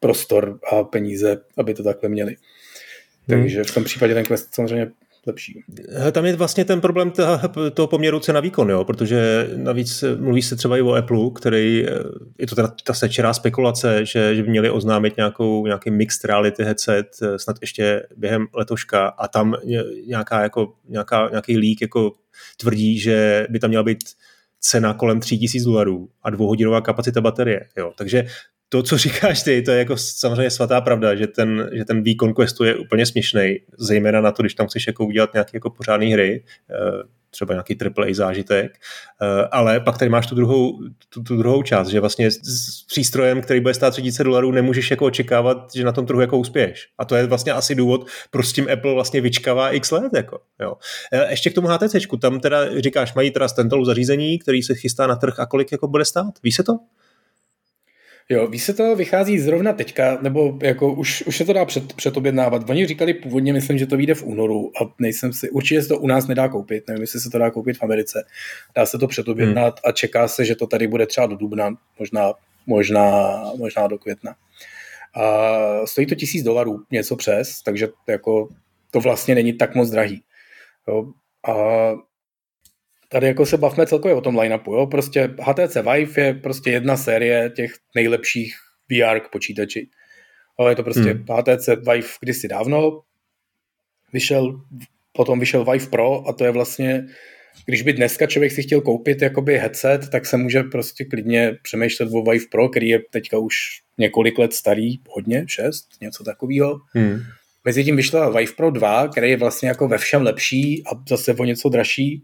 [SPEAKER 2] prostor a peníze, aby to takhle měli. Hmm. Takže v tom případě ten Quest samozřejmě lepší.
[SPEAKER 1] Tam je vlastně ten problém toho poměru cena výkon, jo? protože navíc mluví se třeba i o Apple, který, je to teda ta sečerá spekulace, že, že by měli oznámit nějakou, nějaký mixed reality headset snad ještě během letoška a tam nějaká, jako, nějaká, nějaký leak jako tvrdí, že by tam měla být cena kolem 3000 dolarů a dvouhodinová kapacita baterie. Jo. Takže to, co říkáš ty, to je jako samozřejmě svatá pravda, že ten, že ten výkon questu je úplně směšný, zejména na to, když tam chceš jako udělat nějaké jako pořádné hry, eh, třeba nějaký AAA zážitek, eh, ale pak tady máš tu druhou, tu, tu druhou část, že vlastně s přístrojem, který bude stát 3000 dolarů, nemůžeš jako očekávat, že na tom trhu jako uspěješ. A to je vlastně asi důvod, proč s tím Apple vlastně vyčkává x let. Jako, jo. Eh, ještě k tomu HTC, tam teda říkáš, mají teda standalone zařízení, který se chystá na trh a kolik jako bude stát? Víš se to?
[SPEAKER 2] Jo, víš se to vychází zrovna teďka, nebo jako už, už se to dá před, předobjednávat. Oni říkali původně, myslím, že to vyjde v únoru a nejsem si, určitě se to u nás nedá koupit, nevím, jestli se to dá koupit v Americe. Dá se to předobjednat hmm. a čeká se, že to tady bude třeba do dubna, možná, možná, možná do května. A stojí to tisíc dolarů, něco přes, takže jako to vlastně není tak moc drahý. Jo. A tady jako se bavme celkově o tom line-upu, jo? prostě HTC Vive je prostě jedna série těch nejlepších VR k počítači. Ale je to prostě hmm. HTC Vive kdysi dávno, vyšel, potom vyšel Vive Pro a to je vlastně, když by dneska člověk si chtěl koupit jakoby headset, tak se může prostě klidně přemýšlet o Vive Pro, který je teďka už několik let starý, hodně, šest, něco takového. Hmm. Mezi tím vyšla Vive Pro 2, který je vlastně jako ve všem lepší a zase o něco dražší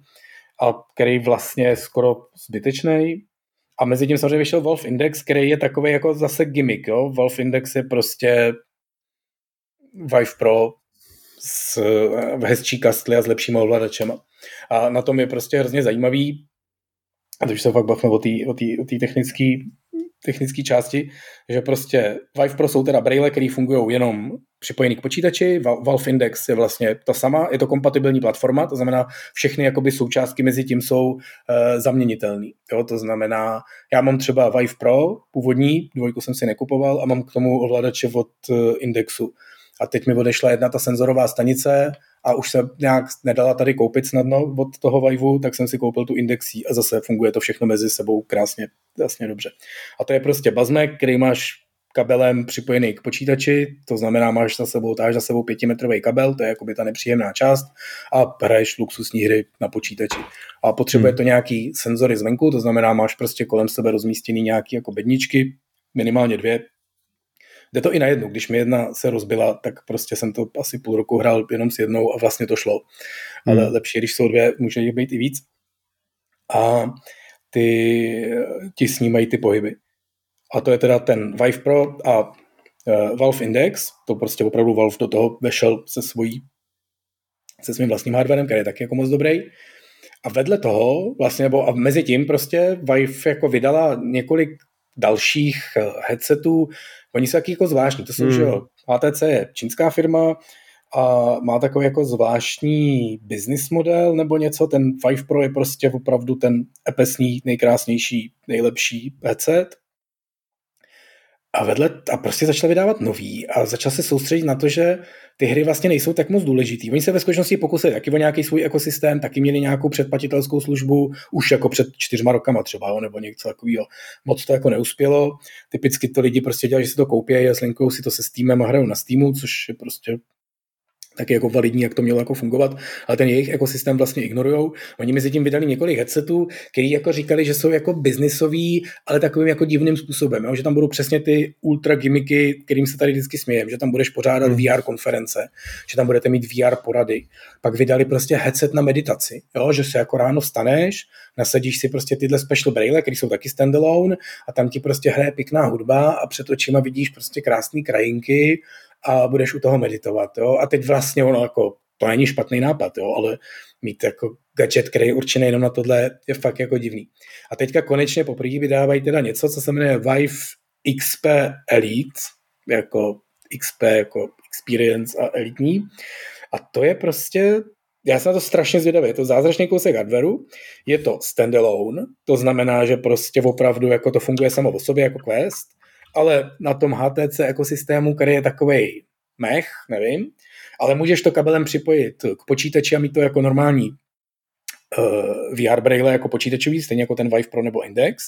[SPEAKER 2] a který vlastně je skoro zbytečný. A mezi tím samozřejmě vyšel Valve Index, který je takový jako zase gimmick. Jo? Valve Index je prostě Vive Pro s v hezčí kastly a s lepšíma ovladačema. A na tom je prostě hrozně zajímavý, a když se fakt bavíme o té technické technické části, že prostě Vive Pro jsou teda braille, které fungují jenom připojený k počítači, Valve Index je vlastně ta sama, je to kompatibilní platforma, to znamená všechny jakoby součástky mezi tím jsou uh, zaměnitelné. Jo, to znamená, já mám třeba Vive Pro, původní, dvojku jsem si nekupoval a mám k tomu ovladače od uh, Indexu. A teď mi odešla jedna ta senzorová stanice a už se nějak nedala tady koupit snadno od toho Viveu, tak jsem si koupil tu Indexí a zase funguje to všechno mezi sebou krásně, jasně dobře. A to je prostě bazmek, který máš kabelem připojený k počítači, to znamená, máš za sebou, táš za sebou pětimetrový kabel, to je jakoby ta nepříjemná část a hraješ luxusní hry na počítači. A potřebuje hmm. to nějaký senzory zvenku, to znamená, máš prostě kolem sebe rozmístěný nějaký jako bedničky, minimálně dvě, Jde to i na jednu. Když mi jedna se rozbila, tak prostě jsem to asi půl roku hrál jenom s jednou a vlastně to šlo. Hmm. Ale lepší, když jsou dvě, může jich být i víc. A ty ti snímají ty pohyby. A to je teda ten Vive Pro a uh, Valve Index. To prostě opravdu Valve do toho vešel se svojí se svým vlastním hardwarem, který je taky jako moc dobrý. A vedle toho, vlastně, nebo a mezi tím prostě Vive jako vydala několik dalších eh, headsetů, oni jsou taky jako zvláštní, to jsou, hmm. že jo, HTC je čínská firma a má takový jako zvláštní business model nebo něco, ten Vive Pro je prostě opravdu ten epesný, nejkrásnější, nejlepší headset, a vedle, a prostě začal vydávat nový a začal se soustředit na to, že ty hry vlastně nejsou tak moc důležitý. Oni se ve skutečnosti pokusili taky o nějaký svůj ekosystém, taky měli nějakou předplatitelskou službu, už jako před čtyřma rokama třeba, nebo něco takového. Moc to jako neuspělo. Typicky to lidi prostě dělají, že si to koupí a slinkují si to se Steamem a hrajou na Steamu, což je prostě taky jako validní, jak to mělo jako fungovat, ale ten jejich ekosystém vlastně ignorujou. Oni mezi tím vydali několik headsetů, který jako říkali, že jsou jako biznisový, ale takovým jako divným způsobem, jo? že tam budou přesně ty ultra gimmicky, kterým se tady vždycky smějem, že tam budeš pořádat hmm. VR konference, že tam budete mít VR porady. Pak vydali prostě headset na meditaci, jo? že se jako ráno vstaneš, nasadíš si prostě tyhle special braille, které jsou taky standalone a tam ti prostě hraje pěkná hudba a před očima vidíš prostě krásné krajinky a budeš u toho meditovat. Jo? A teď vlastně ono jako, to není špatný nápad, jo? ale mít jako gadget, který je určený jenom na tohle, je fakt jako divný. A teďka konečně poprvé vydávají teda něco, co se jmenuje Vive XP Elite, jako XP jako experience a elitní. A to je prostě, já jsem na to strašně zvědavý, je to zázračný kousek hardwareu, je to standalone, to znamená, že prostě opravdu jako to funguje samo o sobě jako Quest, ale na tom HTC ekosystému, který je takový mech, nevím, ale můžeš to kabelem připojit k počítači a mít to jako normální uh, VR braille jako počítačový, stejně jako ten Vive Pro nebo Index,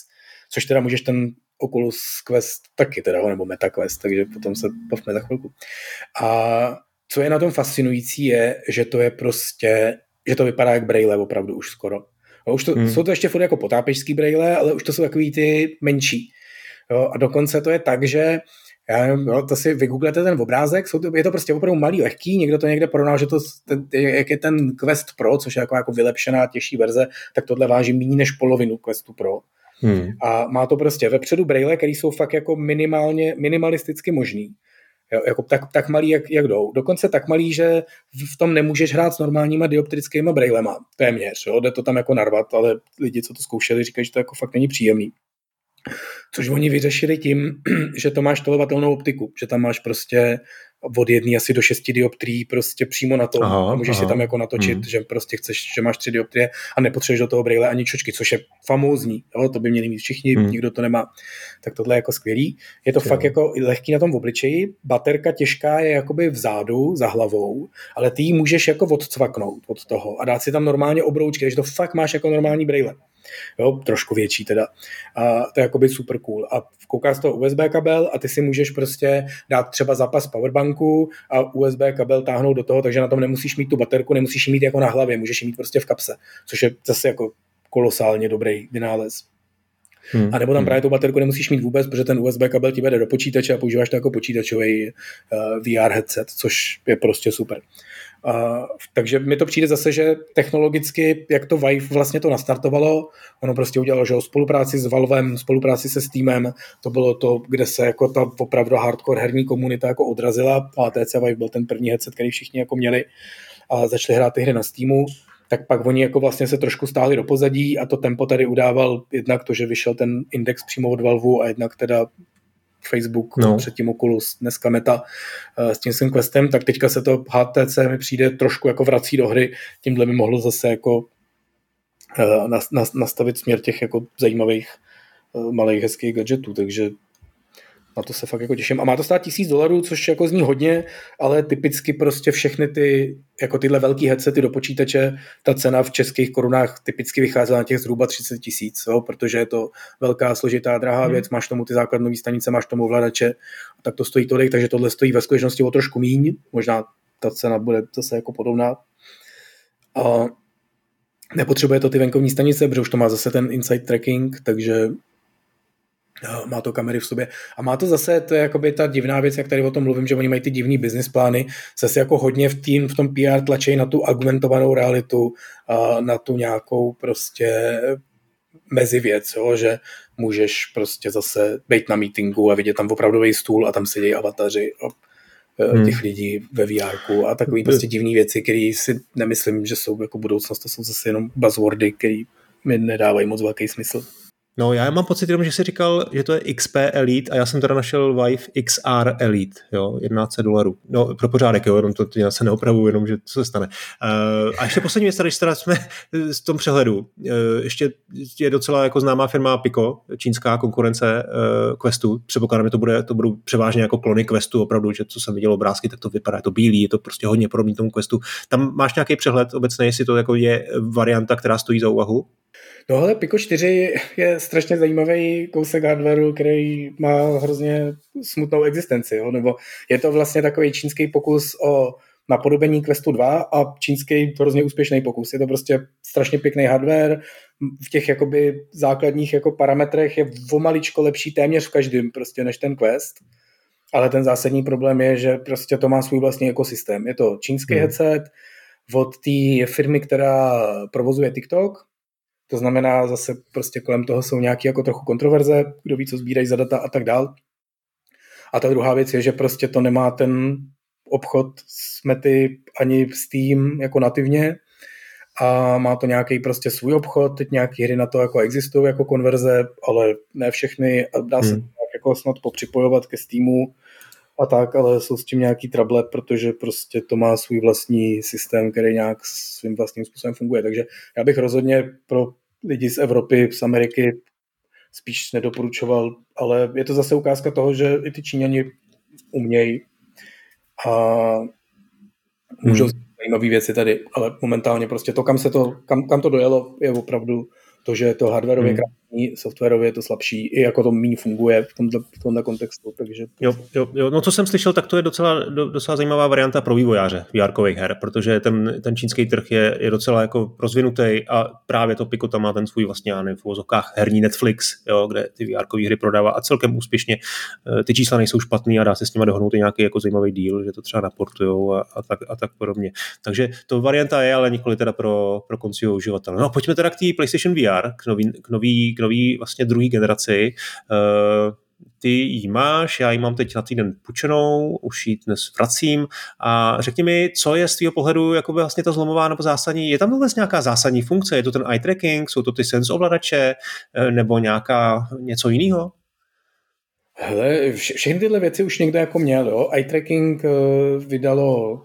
[SPEAKER 2] což teda můžeš ten Oculus Quest taky teda, nebo Meta Quest, takže potom se bavme za chvilku. A co je na tom fascinující je, že to je prostě, že to vypadá jak braille opravdu už skoro. A už to, hmm. jsou to ještě furt jako potápěčský braille, ale už to jsou takový ty menší. Jo, a dokonce to je tak, že já nevím, jo, to si vygooglete ten obrázek, jsou to, je to prostě opravdu malý, lehký, někdo to někde porovnal, že to, ten, jak je ten Quest Pro, což je jako, jako vylepšená, těžší verze, tak tohle váží méně než polovinu Questu Pro. Hmm. A má to prostě vepředu braille, které jsou fakt jako minimálně, minimalisticky možný. Jo, jako tak, tak malý, jak, jak jdou. Dokonce tak malý, že v tom nemůžeš hrát s normálníma dioptrickými brailema. Téměř, jo, jde to tam jako narvat, ale lidi, co to zkoušeli, říkají, že to jako fakt není příjemný. Což oni vyřešili tím, že to máš tolovatelnou optiku, že tam máš prostě od jedné asi do šesti dioptrií prostě přímo na to aha, a můžeš aha. si tam jako natočit, hmm. že prostě chceš, že máš tři dioptrie a nepotřebuješ do toho brýle ani čočky, což je famózní, jo? to by měli mít všichni, hmm. nikdo to nemá, tak tohle je jako skvělý. Je to jo. fakt jako lehký na tom v obličeji, baterka těžká je jakoby vzadu, za hlavou, ale ty ji můžeš jako odcvaknout od toho a dát si tam normálně obroučky, takže to fakt máš jako normální brýle jo, trošku větší teda. A to je jakoby super cool. A kouká z toho USB kabel a ty si můžeš prostě dát třeba zapas powerbanku a USB kabel táhnout do toho, takže na tom nemusíš mít tu baterku, nemusíš ji mít jako na hlavě, můžeš ji mít prostě v kapse, což je zase jako kolosálně dobrý vynález. Hmm. A nebo tam hmm. právě tu baterku nemusíš mít vůbec, protože ten USB kabel ti vede do počítače a používáš to jako počítačový uh, eh, VR headset, což je prostě super. Takže mi to přijde zase, že technologicky, jak to Vive vlastně to nastartovalo, ono prostě udělalo, že o spolupráci s Valvem, spolupráci se Steamem, to bylo to, kde se jako ta opravdu hardcore herní komunita jako odrazila, a TC Vive byl ten první headset, který všichni jako měli a začali hrát ty hry na Steamu, tak pak oni jako vlastně se trošku stáhli do pozadí a to tempo tady udával jednak to, že vyšel ten index přímo od Valvu a jednak teda Facebook, no. předtím Oculus, dneska Meta uh, s tím svým Questem, tak teďka se to HTC mi přijde trošku jako vrací do hry, tímhle by mohlo zase jako uh, nastavit směr těch jako zajímavých uh, malých hezkých gadgetů, takže na to se fakt jako těším. A má to stát tisíc dolarů, což jako zní hodně, ale typicky prostě všechny ty, jako tyhle velký headsety do počítače, ta cena v českých korunách typicky vychází na těch zhruba 30 tisíc, protože je to velká, složitá, drahá hmm. věc, máš tomu ty základnové stanice, máš tomu ovladače, tak to stojí tolik, takže tohle stojí ve skutečnosti o trošku míň, možná ta cena bude zase jako podobná. A nepotřebuje to ty venkovní stanice, protože už to má zase ten inside tracking, takže má to kamery v sobě. A má to zase, to je jakoby ta divná věc, jak tady o tom mluvím, že oni mají ty divný business plány, zase jako hodně v, tým, v tom PR tlačí na tu augmentovanou realitu, a na tu nějakou prostě mezi věc, jo, že můžeš prostě zase být na meetingu a vidět tam opravdový stůl a tam sedějí avataři a e, hmm. těch lidí ve VR a takové prostě divné věci, které si nemyslím, že jsou jako budoucnost, to jsou zase jenom buzzwordy, které mi nedávají moc velký smysl.
[SPEAKER 1] No já mám pocit jenom, že jsi říkal, že to je XP Elite a já jsem teda našel Vive XR Elite, jo, 11 dolarů. No pro pořádek, jo, jenom to, já se neopravuju, jenom že to se stane. Uh, a ještě poslední věc, tady teda jsme z tom přehledu. Uh, ještě je docela jako známá firma Pico, čínská konkurence uh, Questu. Předpokládám, že to, bude, to budou převážně jako klony Questu, opravdu, že co jsem viděl obrázky, tak to vypadá, je to bílý, je to prostě hodně podobný tomu Questu. Tam máš nějaký přehled obecně, jestli to jako je varianta, která stojí za úvahu?
[SPEAKER 2] No ale Pico 4 je strašně zajímavý kousek hardwareu, který má hrozně smutnou existenci. Jo? Nebo je to vlastně takový čínský pokus o napodobení Questu 2 a čínský hrozně úspěšný pokus. Je to prostě strašně pěkný hardware, v těch jakoby základních jako parametrech je o maličko lepší téměř v každém prostě než ten Quest. Ale ten zásadní problém je, že prostě to má svůj vlastní ekosystém. Je to čínský hmm. headset od té firmy, která provozuje TikTok, to znamená, zase prostě kolem toho jsou nějaké jako trochu kontroverze, kdo ví, co sbírají za data a tak dál. A ta druhá věc je, že prostě to nemá ten obchod s Mety ani Steam jako nativně a má to nějaký prostě svůj obchod, teď nějaké hry na to jako existují jako konverze, ale ne všechny a dá se hmm. jako snad popřipojovat ke Steamu a tak, ale jsou s tím nějaký trable, protože prostě to má svůj vlastní systém, který nějak svým vlastním způsobem funguje. Takže já bych rozhodně pro lidi z Evropy, z Ameriky spíš nedoporučoval, ale je to zase ukázka toho, že i ty Číňani umějí a můžou hmm. zajímavé věci tady, ale momentálně prostě to, kam se to, kam, kam to dojelo, je opravdu to, že je to hardwareově hmm. Softwarově je to slabší, i jako to méně funguje v tomto, v tomto kontextu. Takže
[SPEAKER 1] jo, jo, jo, no co jsem slyšel, tak to je docela, docela zajímavá varianta pro vývojáře vr her, protože ten, ten čínský trh je, je docela jako rozvinutý a právě to Pico tam má ten svůj vlastně, já nevím, v uvozovkách herní Netflix, jo, kde ty vr hry prodává a celkem úspěšně. Eh, ty čísla nejsou špatný a dá se s nimi dohnout i nějaký jako zajímavý díl, že to třeba naportujou a, a, tak, a tak podobně. Takže to varianta je, ale nikoli teda pro, pro koncového uživatele. No pojďme teda k té PlayStation VR, VR k nový, k nový, nový vlastně druhý generaci. Uh, ty ji máš, já ji mám teď na týden půjčenou, už ji dnes vracím a řekni mi, co je z tvého pohledu jako vlastně ta zlomová nebo zásadní, je tam vůbec nějaká zásadní funkce, je to ten eye tracking, jsou to ty sense ovladače eh, nebo nějaká něco jiného?
[SPEAKER 2] Hele, vše, všechny tyhle věci už někdo jako měl, jo. Eye tracking uh, vydalo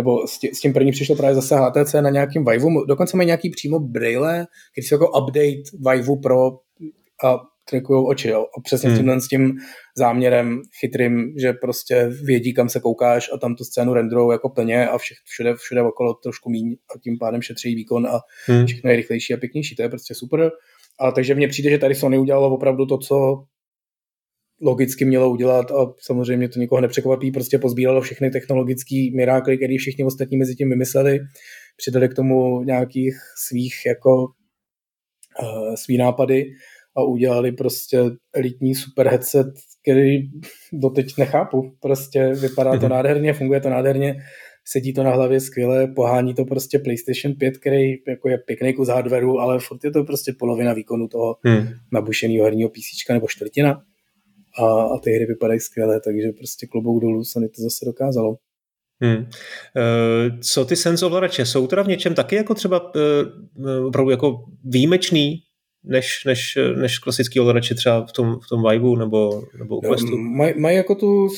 [SPEAKER 2] nebo s, tím, s tím první přišlo právě zase HTC na nějakým Vive, dokonce mají nějaký přímo braille, který jsou jako update Vive Pro a trikují oči, jo. A přesně hmm. s tím záměrem chytrým, že prostě vědí, kam se koukáš a tam tu scénu renderujou jako plně a vše, všude, všude okolo trošku míň a tím pádem šetří výkon a hmm. všechno je rychlejší a pěknější. To je prostě super. A takže mně přijde, že tady Sony udělalo opravdu to, co logicky mělo udělat a samozřejmě to nikoho nepřekvapí, prostě pozbíralo všechny technologické mirákly, které všichni ostatní mezi tím vymysleli, přidali k tomu nějakých svých jako uh, svý nápady a udělali prostě elitní super headset, který doteď nechápu. Prostě vypadá to mhm. nádherně, funguje to nádherně, sedí to na hlavě skvěle, pohání to prostě PlayStation 5, který jako je pěkný kus hardwareu, ale furt je to prostě polovina výkonu toho hmm. nabušeného herního PC nebo čtvrtina a, a ty hry vypadají skvěle, takže prostě klobouk dolů Sony to zase dokázalo.
[SPEAKER 1] Hmm. Uh, co ty sense ovladače? Jsou teda v něčem taky jako třeba uh, opravdu jako výjimečný než, než, než klasický ovladače třeba v tom, v tom Vive nebo, nebo u Questu?
[SPEAKER 2] Mají maj jako tu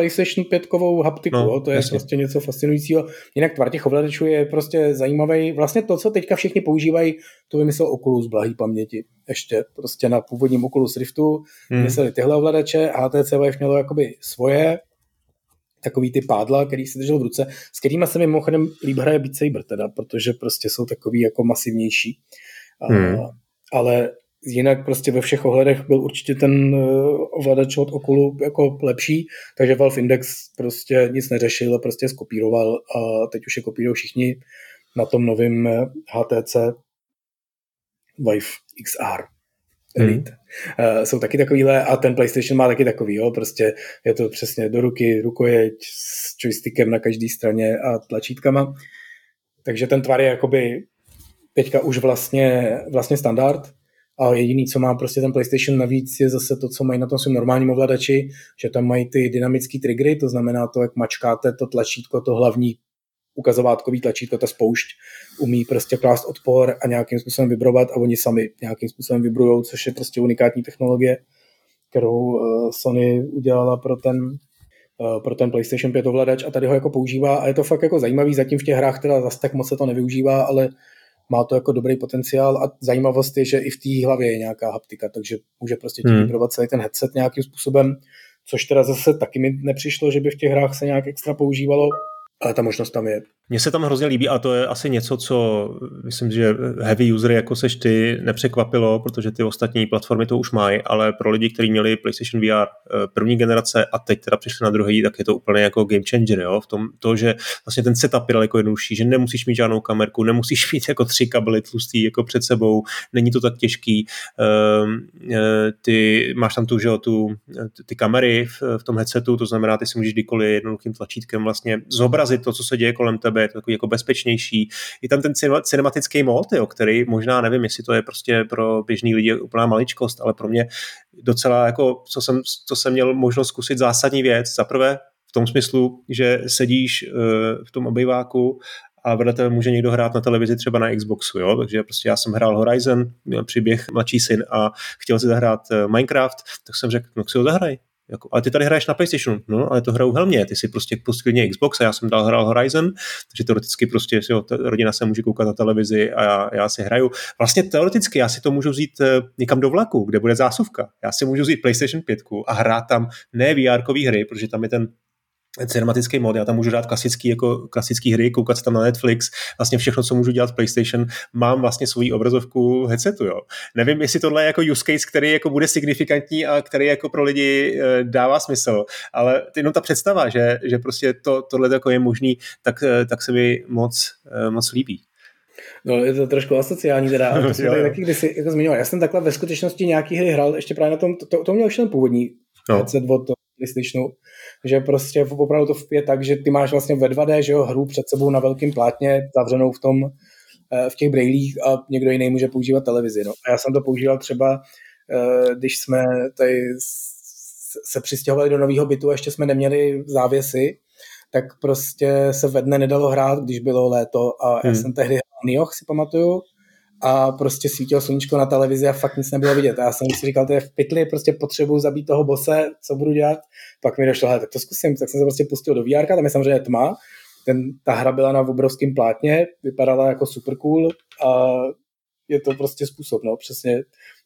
[SPEAKER 2] PlayStation 5 haptiku, no, to je jasně. prostě něco fascinujícího. Jinak tvar těch ovladačů je prostě zajímavý. Vlastně to, co teďka všichni používají, to vymyslel Oculus blahý paměti. Ještě prostě na původním Oculus Riftu hmm. vymysleli tyhle ovladače, HTC Vive mělo jakoby svoje, takový ty pádla, který si držel v ruce, s kterými se mi mimochodem líb hraje Beat Saber teda, protože prostě jsou takový jako masivnější. Hmm. A, ale jinak prostě ve všech ohledech byl určitě ten uh, ovladač od Okulu jako lepší, takže Valve Index prostě nic neřešil, prostě skopíroval a teď už je kopírují všichni na tom novém HTC eh, Vive XR. Elite. Hmm. Uh, jsou taky takovýhle a ten PlayStation má taky takový, jo, prostě je to přesně do ruky, rukojeť s joystickem na každé straně a tlačítkama. Takže ten tvar je jakoby teďka už vlastně, vlastně standard a jediný, co má prostě ten PlayStation navíc, je zase to, co mají na tom svém normálním ovladači, že tam mají ty dynamické triggery, to znamená to, jak mačkáte to tlačítko, to hlavní ukazovátkový tlačítko, ta spoušť, umí prostě klást odpor a nějakým způsobem vibrovat a oni sami nějakým způsobem vibrují, což je prostě unikátní technologie, kterou uh, Sony udělala pro ten, uh, pro ten PlayStation 5 ovladač a tady ho jako používá a je to fakt jako zajímavý, zatím v těch hrách teda zase tak moc se to nevyužívá, ale má to jako dobrý potenciál a zajímavost je, že i v té hlavě je nějaká haptika, takže může prostě tím hmm. vibrovat celý ten headset nějakým způsobem, což teda zase taky mi nepřišlo, že by v těch hrách se nějak extra používalo, ale ta možnost tam je.
[SPEAKER 1] Mně se tam hrozně líbí a to je asi něco, co myslím, že heavy usery jako seš ty nepřekvapilo, protože ty ostatní platformy to už mají, ale pro lidi, kteří měli PlayStation VR eh, první generace a teď teda přišli na druhý, tak je to úplně jako game changer, jo? v tom to, že vlastně ten setup je daleko jednodušší, že nemusíš mít žádnou kamerku, nemusíš mít jako tři kabely tlustý jako před sebou, není to tak těžký, ehm, eh, ty máš tam tu, že jo, tu, ty kamery v, v tom headsetu, to znamená, ty si můžeš kdykoliv jednoduchým tlačítkem vlastně zobrazit to, co se děje kolem tebe, je to takový jako bezpečnější. Je tam ten cinematický mod, jo, který možná nevím, jestli to je prostě pro běžný lidi úplná maličkost, ale pro mě docela jako, co jsem, co jsem měl možnost zkusit zásadní věc. Za prvé v tom smyslu, že sedíš uh, v tom obejváku a vedle tebe může někdo hrát na televizi třeba na Xboxu, jo? takže prostě já jsem hrál Horizon, měl příběh mladší syn a chtěl si zahrát eh, Minecraft, tak jsem řekl, no si ho zahraj, jako, ale ty tady hraješ na PlayStation, no, ale to hraju helmě, ty si prostě pustil Xbox a já jsem dal hrál Horizon, takže teoreticky prostě jo, rodina se může koukat na televizi a já, já si hraju. Vlastně teoreticky já si to můžu vzít eh, někam do vlaku, kde bude zásuvka. Já si můžu vzít PlayStation 5 a hrát tam ne VR hry, protože tam je ten cinematický mod, já tam můžu dát klasický, jako klasický hry, koukat se tam na Netflix, vlastně všechno, co můžu dělat v PlayStation, mám vlastně svoji obrazovku headsetu, jo. Nevím, jestli tohle je jako use case, který jako bude signifikantní a který jako pro lidi e, dává smysl, ale jenom ta představa, že, že prostě to, tohle jako je možný, tak, e, tak se mi moc, e, moc líbí.
[SPEAKER 2] No, je to trošku asociální teda, to jsem tady taky kdysi jako zmiňoval. Já jsem takhle ve skutečnosti nějaký hry hrál, ještě právě na tom, to, to, to měl už ten původní no. headset od PlayStationu, že prostě opravdu to je tak, že ty máš vlastně ve 2D, že jo, hru před sebou na velkém plátně, zavřenou v tom, eh, v těch brailích a někdo jiný může používat televizi. No. A já jsem to používal třeba, eh, když jsme tady se přistěhovali do nového bytu a ještě jsme neměli závěsy, tak prostě se ve dne nedalo hrát, když bylo léto a hmm. já jsem tehdy hrál Nioh, si pamatuju, a prostě svítilo sluníčko na televizi a fakt nic nebylo vidět. A já jsem si říkal, to je v pytli, prostě potřebuji zabít toho bose, co budu dělat. Pak mi došlo, tak to zkusím, tak jsem se prostě pustil do VR, tam je samozřejmě tma, ten, ta hra byla na obrovském plátně, vypadala jako super cool a je to prostě způsob, no, přesně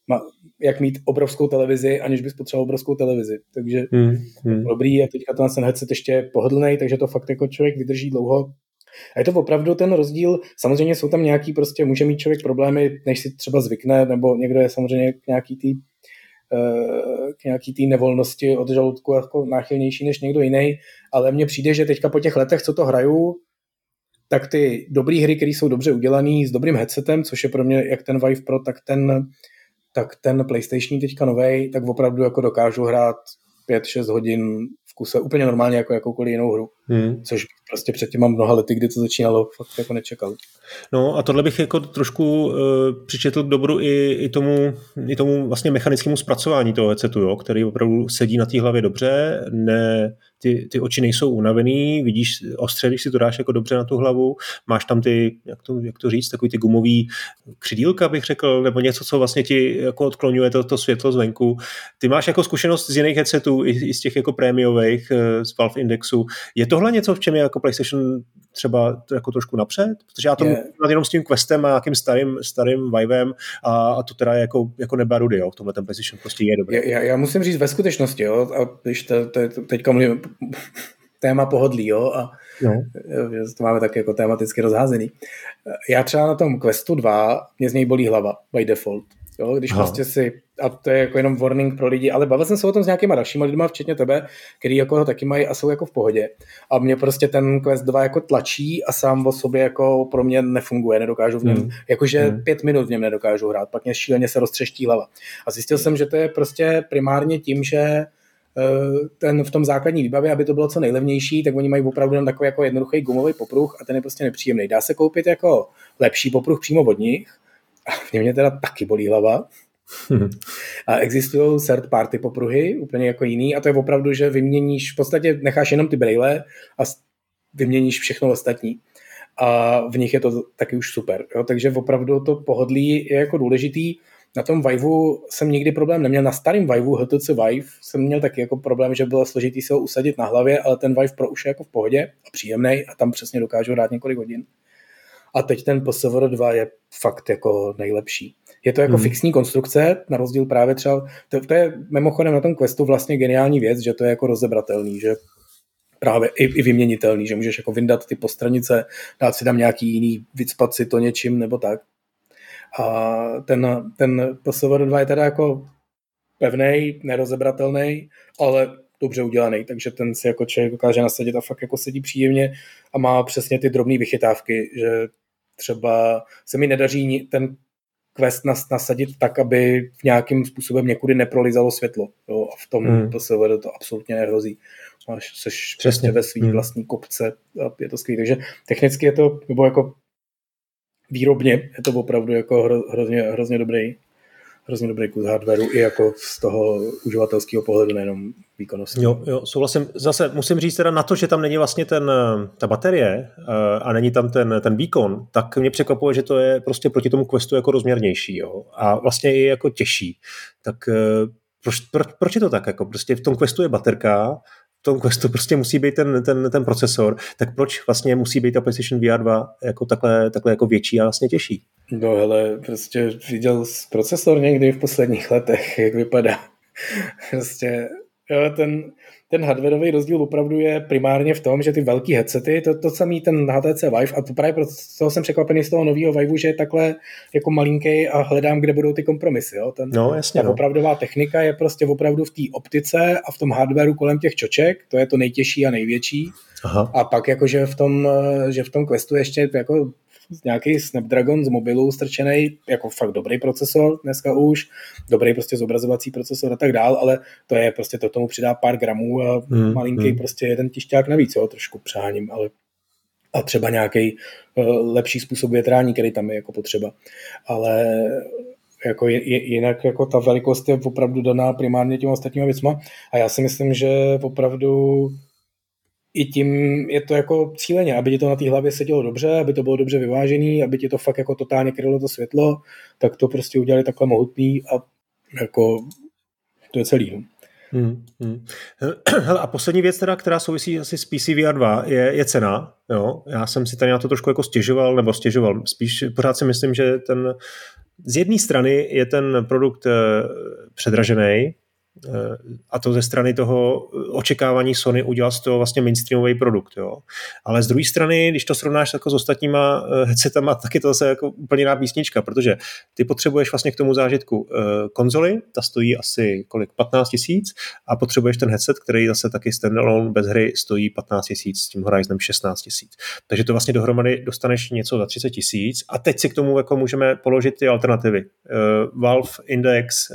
[SPEAKER 2] ma, jak mít obrovskou televizi, aniž bys potřeboval obrovskou televizi. Takže hmm, hmm. dobrý a teďka ten headset ještě je pohodlný, takže to fakt jako člověk vydrží dlouho a je to opravdu ten rozdíl, samozřejmě jsou tam nějaký prostě, může mít člověk problémy, než si třeba zvykne, nebo někdo je samozřejmě k nějaký tý, eh, k nějaký tý nevolnosti od žaludku jako náchylnější než někdo jiný, ale mně přijde, že teďka po těch letech, co to hraju, tak ty dobré hry, které jsou dobře udělané s dobrým headsetem, což je pro mě jak ten Vive Pro, tak ten, tak ten PlayStation teďka novej, tak opravdu jako dokážu hrát 5-6 hodin kuse úplně normálně jako jakoukoliv jinou hru. Hmm. Což prostě před těma mnoha lety, kdy to začínalo, fakt jako nečekal.
[SPEAKER 1] No a tohle bych jako trošku uh, přičetl k dobru i, i, tomu, i tomu vlastně mechanickému zpracování toho headsetu, jo, který opravdu sedí na té hlavě dobře, ne, ty, ty oči nejsou unavený, vidíš ostře, když si to dáš jako dobře na tu hlavu, máš tam ty, jak to, jak to říct, takový ty gumový křidílka, bych řekl, nebo něco, co vlastně ti jako odklonuje to, to světlo zvenku. Ty máš jako zkušenost z jiných headsetů, i, i z těch jako prémiových, eh, z Valve Indexu. Je tohle něco, v čem je jako PlayStation třeba jako trošku napřed? Protože já to je... jenom s tím Questem a nějakým starým, starým Vivem a, a to teda jako, jako nebarudy, jo, v tomhle ten PlayStation prostě je dobrý.
[SPEAKER 2] Já, já, musím říct ve skutečnosti, jo, a když to, to, to teďka mluvím téma pohodlí, jo, a no. to máme tak jako tematicky rozházený. Já třeba na tom Questu 2, mě z něj bolí hlava by default. Jo, když Aha. prostě si, a to je jako jenom warning pro lidi, ale bavil jsem se o tom s nějakýma dalšíma lidma, včetně tebe, který jako ho taky mají a jsou jako v pohodě. A mě prostě ten Quest 2 jako tlačí a sám o sobě jako pro mě nefunguje, nedokážu v něm, mm. jakože mm. pět minut v něm nedokážu hrát, pak mě šíleně se roztřeští hlava. A zjistil jsem, že to je prostě primárně tím, že ten v tom základní výbavě, aby to bylo co nejlevnější, tak oni mají opravdu jen takový jako jednoduchý gumový popruh a ten je prostě nepříjemný. Dá se koupit jako lepší popruh přímo od nich, a v mě teda taky bolí hlava. A existují third party popruhy, úplně jako jiný, a to je opravdu, že vyměníš, v podstatě necháš jenom ty brejle a vyměníš všechno ostatní. A v nich je to taky už super. Jo? Takže opravdu to pohodlí je jako důležitý. Na tom Viveu jsem nikdy problém neměl. Na starém Viveu HTC Vive jsem měl taky jako problém, že bylo složitý se ho usadit na hlavě, ale ten Vive Pro už je jako v pohodě a příjemný a tam přesně dokážu hrát několik hodin. A teď ten PSVR 2 je fakt jako nejlepší. Je to jako hmm. fixní konstrukce, na rozdíl právě třeba, to, to je mimochodem na tom Questu vlastně geniální věc, že to je jako rozebratelný, že právě i, i vyměnitelný, že můžeš jako vyndat ty postranice, dát si tam nějaký jiný, vycpat si to něčím nebo tak. A ten, ten PSVR 2 je teda jako pevný, nerozebratelný, ale dobře udělaný, takže ten si jako člověk dokáže nasadit a fakt jako sedí příjemně a má přesně ty drobné vychytávky, že třeba se mi nedaří ten quest nas, nasadit tak, aby v nějakým způsobem někudy neprolizalo světlo. Jo, a v tom hmm. to se vede, to absolutně nehrozí. Máš, seš Přesně. ve svý hmm. vlastní kopce a je to skvělé. Takže technicky je to, nebo jako výrobně je to opravdu jako hro, hrozně, hrozně dobrý hrozně dobrý kus hardwareu i jako z toho uživatelského pohledu, nejenom výkonnosti.
[SPEAKER 1] Jo, jo, souhlasím. Zase musím říct teda na to, že tam není vlastně ten, ta baterie eh, a není tam ten, ten výkon, tak mě překvapuje, že to je prostě proti tomu questu jako rozměrnější jo? a vlastně i jako těžší. Tak eh, proč, proč, proč je to tak? Jako prostě v tom questu je baterka, tom Questu prostě musí být ten, ten, ten procesor, tak proč vlastně musí být ta PlayStation VR 2 jako takhle, takhle jako větší a vlastně těžší?
[SPEAKER 2] No hele, prostě viděl procesor někdy v posledních letech, jak vypadá. prostě ten, ten hardwareový rozdíl opravdu je primárně v tom, že ty velký headsety, to, to samý ten HTC Vive, a to právě proto toho jsem překvapený z toho nového Vive, že je takhle jako malinký a hledám, kde budou ty kompromisy. Jo? Ten,
[SPEAKER 1] no, jasně,
[SPEAKER 2] ta no. opravdová technika je prostě opravdu v té optice a v tom hardwareu kolem těch čoček, to je to nejtěžší a největší. Aha. A pak jakože v tom, že v tom Questu ještě jako nějaký Snapdragon z mobilu strčený, jako fakt dobrý procesor dneska už, dobrý prostě zobrazovací procesor a tak dál, ale to je prostě to tomu přidá pár gramů a hmm, malinký hmm. prostě jeden tišťák navíc, jo, trošku přáním, ale a třeba nějaký uh, lepší způsob větrání, který tam je jako potřeba. Ale jako jinak jako ta velikost je opravdu daná primárně těm ostatníma věcma a já si myslím, že opravdu i tím je to jako cíleně, aby ti to na té hlavě sedělo dobře, aby to bylo dobře vyvážený, aby ti to fakt jako totálně krylo to světlo, tak to prostě udělali takhle mohutný a jako to je celý. No. Hmm,
[SPEAKER 1] hmm. Hele, a poslední věc teda, která souvisí asi s PC VR 2, je, je cena. Jo? Já jsem si tady na to trošku jako stěžoval, nebo stěžoval. Spíš pořád si myslím, že ten z jedné strany je ten produkt eh, předražený, a to ze strany toho očekávání Sony udělat z toho vlastně mainstreamový produkt. Jo. Ale z druhé strany, když to srovnáš jako s ostatníma eh, headsetama, tak je to zase jako úplně jiná písnička, protože ty potřebuješ vlastně k tomu zážitku eh, konzoli, ta stojí asi kolik 15 tisíc a potřebuješ ten headset, který zase taky standalone bez hry stojí 15 tisíc, s tím Horizonem 16 tisíc. Takže to vlastně dohromady dostaneš něco za 30 tisíc a teď si k tomu jako můžeme položit ty alternativy. Valve Index,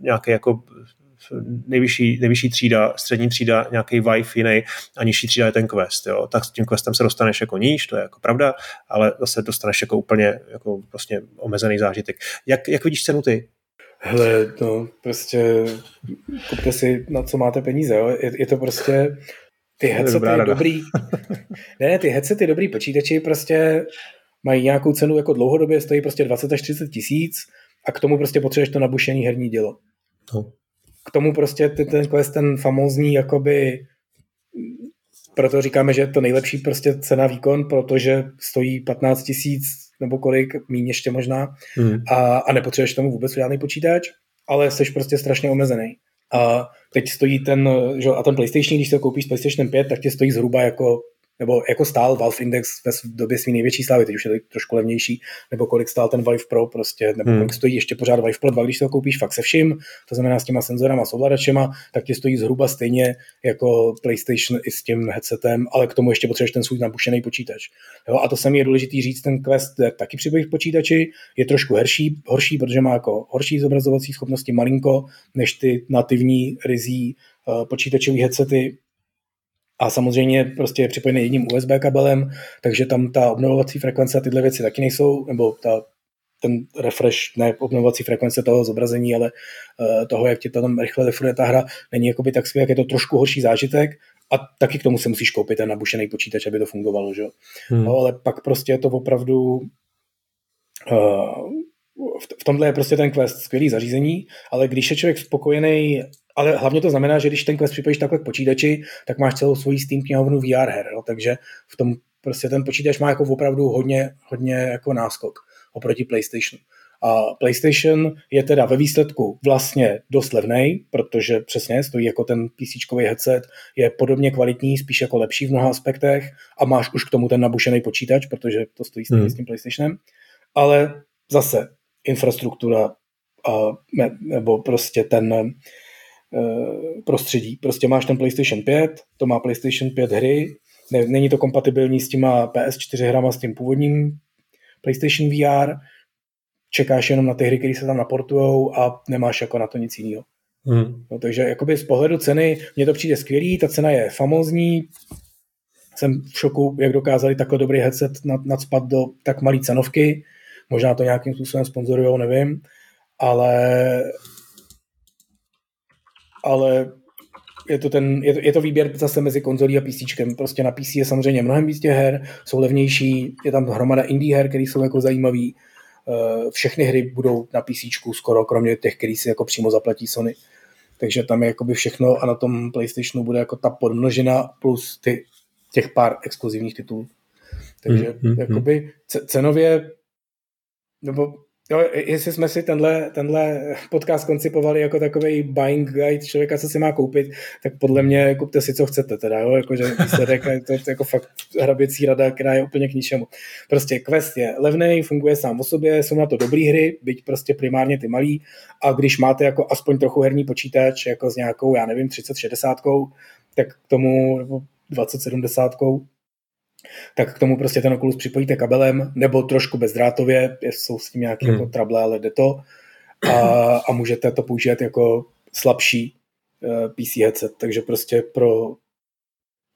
[SPEAKER 1] nějaký jako nejvyšší, nejvyšší třída, střední třída, nějaký Vive jiný a nižší třída je ten Quest. Jo. Tak s tím Questem se dostaneš jako níž, to je jako pravda, ale zase dostaneš jako úplně jako prostě omezený zážitek. Jak, jak vidíš cenu ty?
[SPEAKER 2] Hele, no, prostě kupte si, na co máte peníze, jo. Je, je to prostě, ty headsety dobrý, ne, ty headsety dobrý počítači prostě mají nějakou cenu jako dlouhodobě, stojí prostě 20 až 30 tisíc a k tomu prostě potřebuješ to nabušený herní dělo. No. K tomu prostě ten, ten quest, ten famózní jakoby proto říkáme, že je to nejlepší prostě cena výkon, protože stojí 15 tisíc nebo kolik, méně ještě možná hmm. a, a nepotřebuješ tomu vůbec žádný počítač, ale jsi prostě strašně omezený. A teď stojí ten, že, a ten PlayStation, když se koupíš PlayStation 5, tak tě stojí zhruba jako nebo jako stál Valve Index ve době své největší slávy, teď už je to trošku levnější, nebo kolik stál ten Vive Pro prostě, nebo hmm. kolik stojí ještě pořád Vive Pro 2, když to koupíš fakt se vším, to znamená s těma senzorama, s ovladačema, tak ti stojí zhruba stejně jako PlayStation i s tím headsetem, ale k tomu ještě potřebuješ ten svůj nabušený počítač. Jo, a to samé je důležitý říct, ten Quest taky připojit k počítači, je trošku horší, horší, protože má jako horší zobrazovací schopnosti malinko, než ty nativní rizí uh, počítačové headsety, a samozřejmě prostě je připojený jedním USB kabelem, takže tam ta obnovovací frekvence a tyhle věci taky nejsou, nebo ta, ten refresh, ne obnovovací frekvence toho zobrazení, ale uh, toho, jak ti tam rychle defruje ta hra, není jakoby tak skvělý, jak je to trošku horší zážitek a taky k tomu se musíš koupit ten nabušený počítač, aby to fungovalo, že? Hmm. No, ale pak prostě je to opravdu uh, v tomhle je prostě ten Quest skvělý zařízení, ale když je člověk spokojený ale hlavně to znamená, že když ten quest připojíš takhle k počítači, tak máš celou svoji Steam knihovnu VR her, jo? takže v tom prostě ten počítač má jako opravdu hodně, hodně jako náskok oproti PlayStationu. A PlayStation je teda ve výsledku vlastně dost levný, protože přesně stojí jako ten PC headset, je podobně kvalitní, spíš jako lepší v mnoha aspektech a máš už k tomu ten nabušený počítač, protože to stojí stejně hmm. s tím PlayStationem. Ale zase infrastruktura a, nebo prostě ten prostředí. Prostě máš ten PlayStation 5, to má PlayStation 5 hry, ne, není to kompatibilní s těma PS4 hrama, s tím původním PlayStation VR, čekáš jenom na ty hry, které se tam naportujou a nemáš jako na to nic jiného. Hmm. No, takže jakoby z pohledu ceny mně to přijde skvělý, ta cena je famózní, jsem v šoku, jak dokázali takhle dobrý headset nadspat do tak malé cenovky, možná to nějakým způsobem sponzorujou, nevím, ale ale je to, ten, je, to, je to výběr zase mezi konzolí a PC. Prostě na PC je samozřejmě mnohem víc těch her, jsou levnější, je tam hromada indie her, které jsou jako zajímavý. Eh, všechny hry budou na PC skoro, kromě těch, který si jako přímo zaplatí Sony. Takže tam je jakoby všechno a na tom PlayStationu bude jako ta podmnožina plus ty, těch pár exkluzivních titulů. Takže mm, mm, jakoby cenově, nebo Jo, jestli jsme si tenhle, tenhle podcast koncipovali jako takový buying guide člověka, co si má koupit, tak podle mě kupte si, co chcete teda, jo, jakože výsledek, to je jako fakt hraběcí rada, která je úplně k ničemu. Prostě Quest je levný, funguje sám o sobě, jsou na to dobré hry, byť prostě primárně ty malý, a když máte jako aspoň trochu herní počítač, jako s nějakou, já nevím, 30-60, tak k tomu 20-70, tak k tomu prostě ten Oculus připojíte kabelem nebo trošku bezdrátově, jsou s tím nějaké hmm. jako trable, ale jde to a, a můžete to použít jako slabší eh, PC headset, takže prostě pro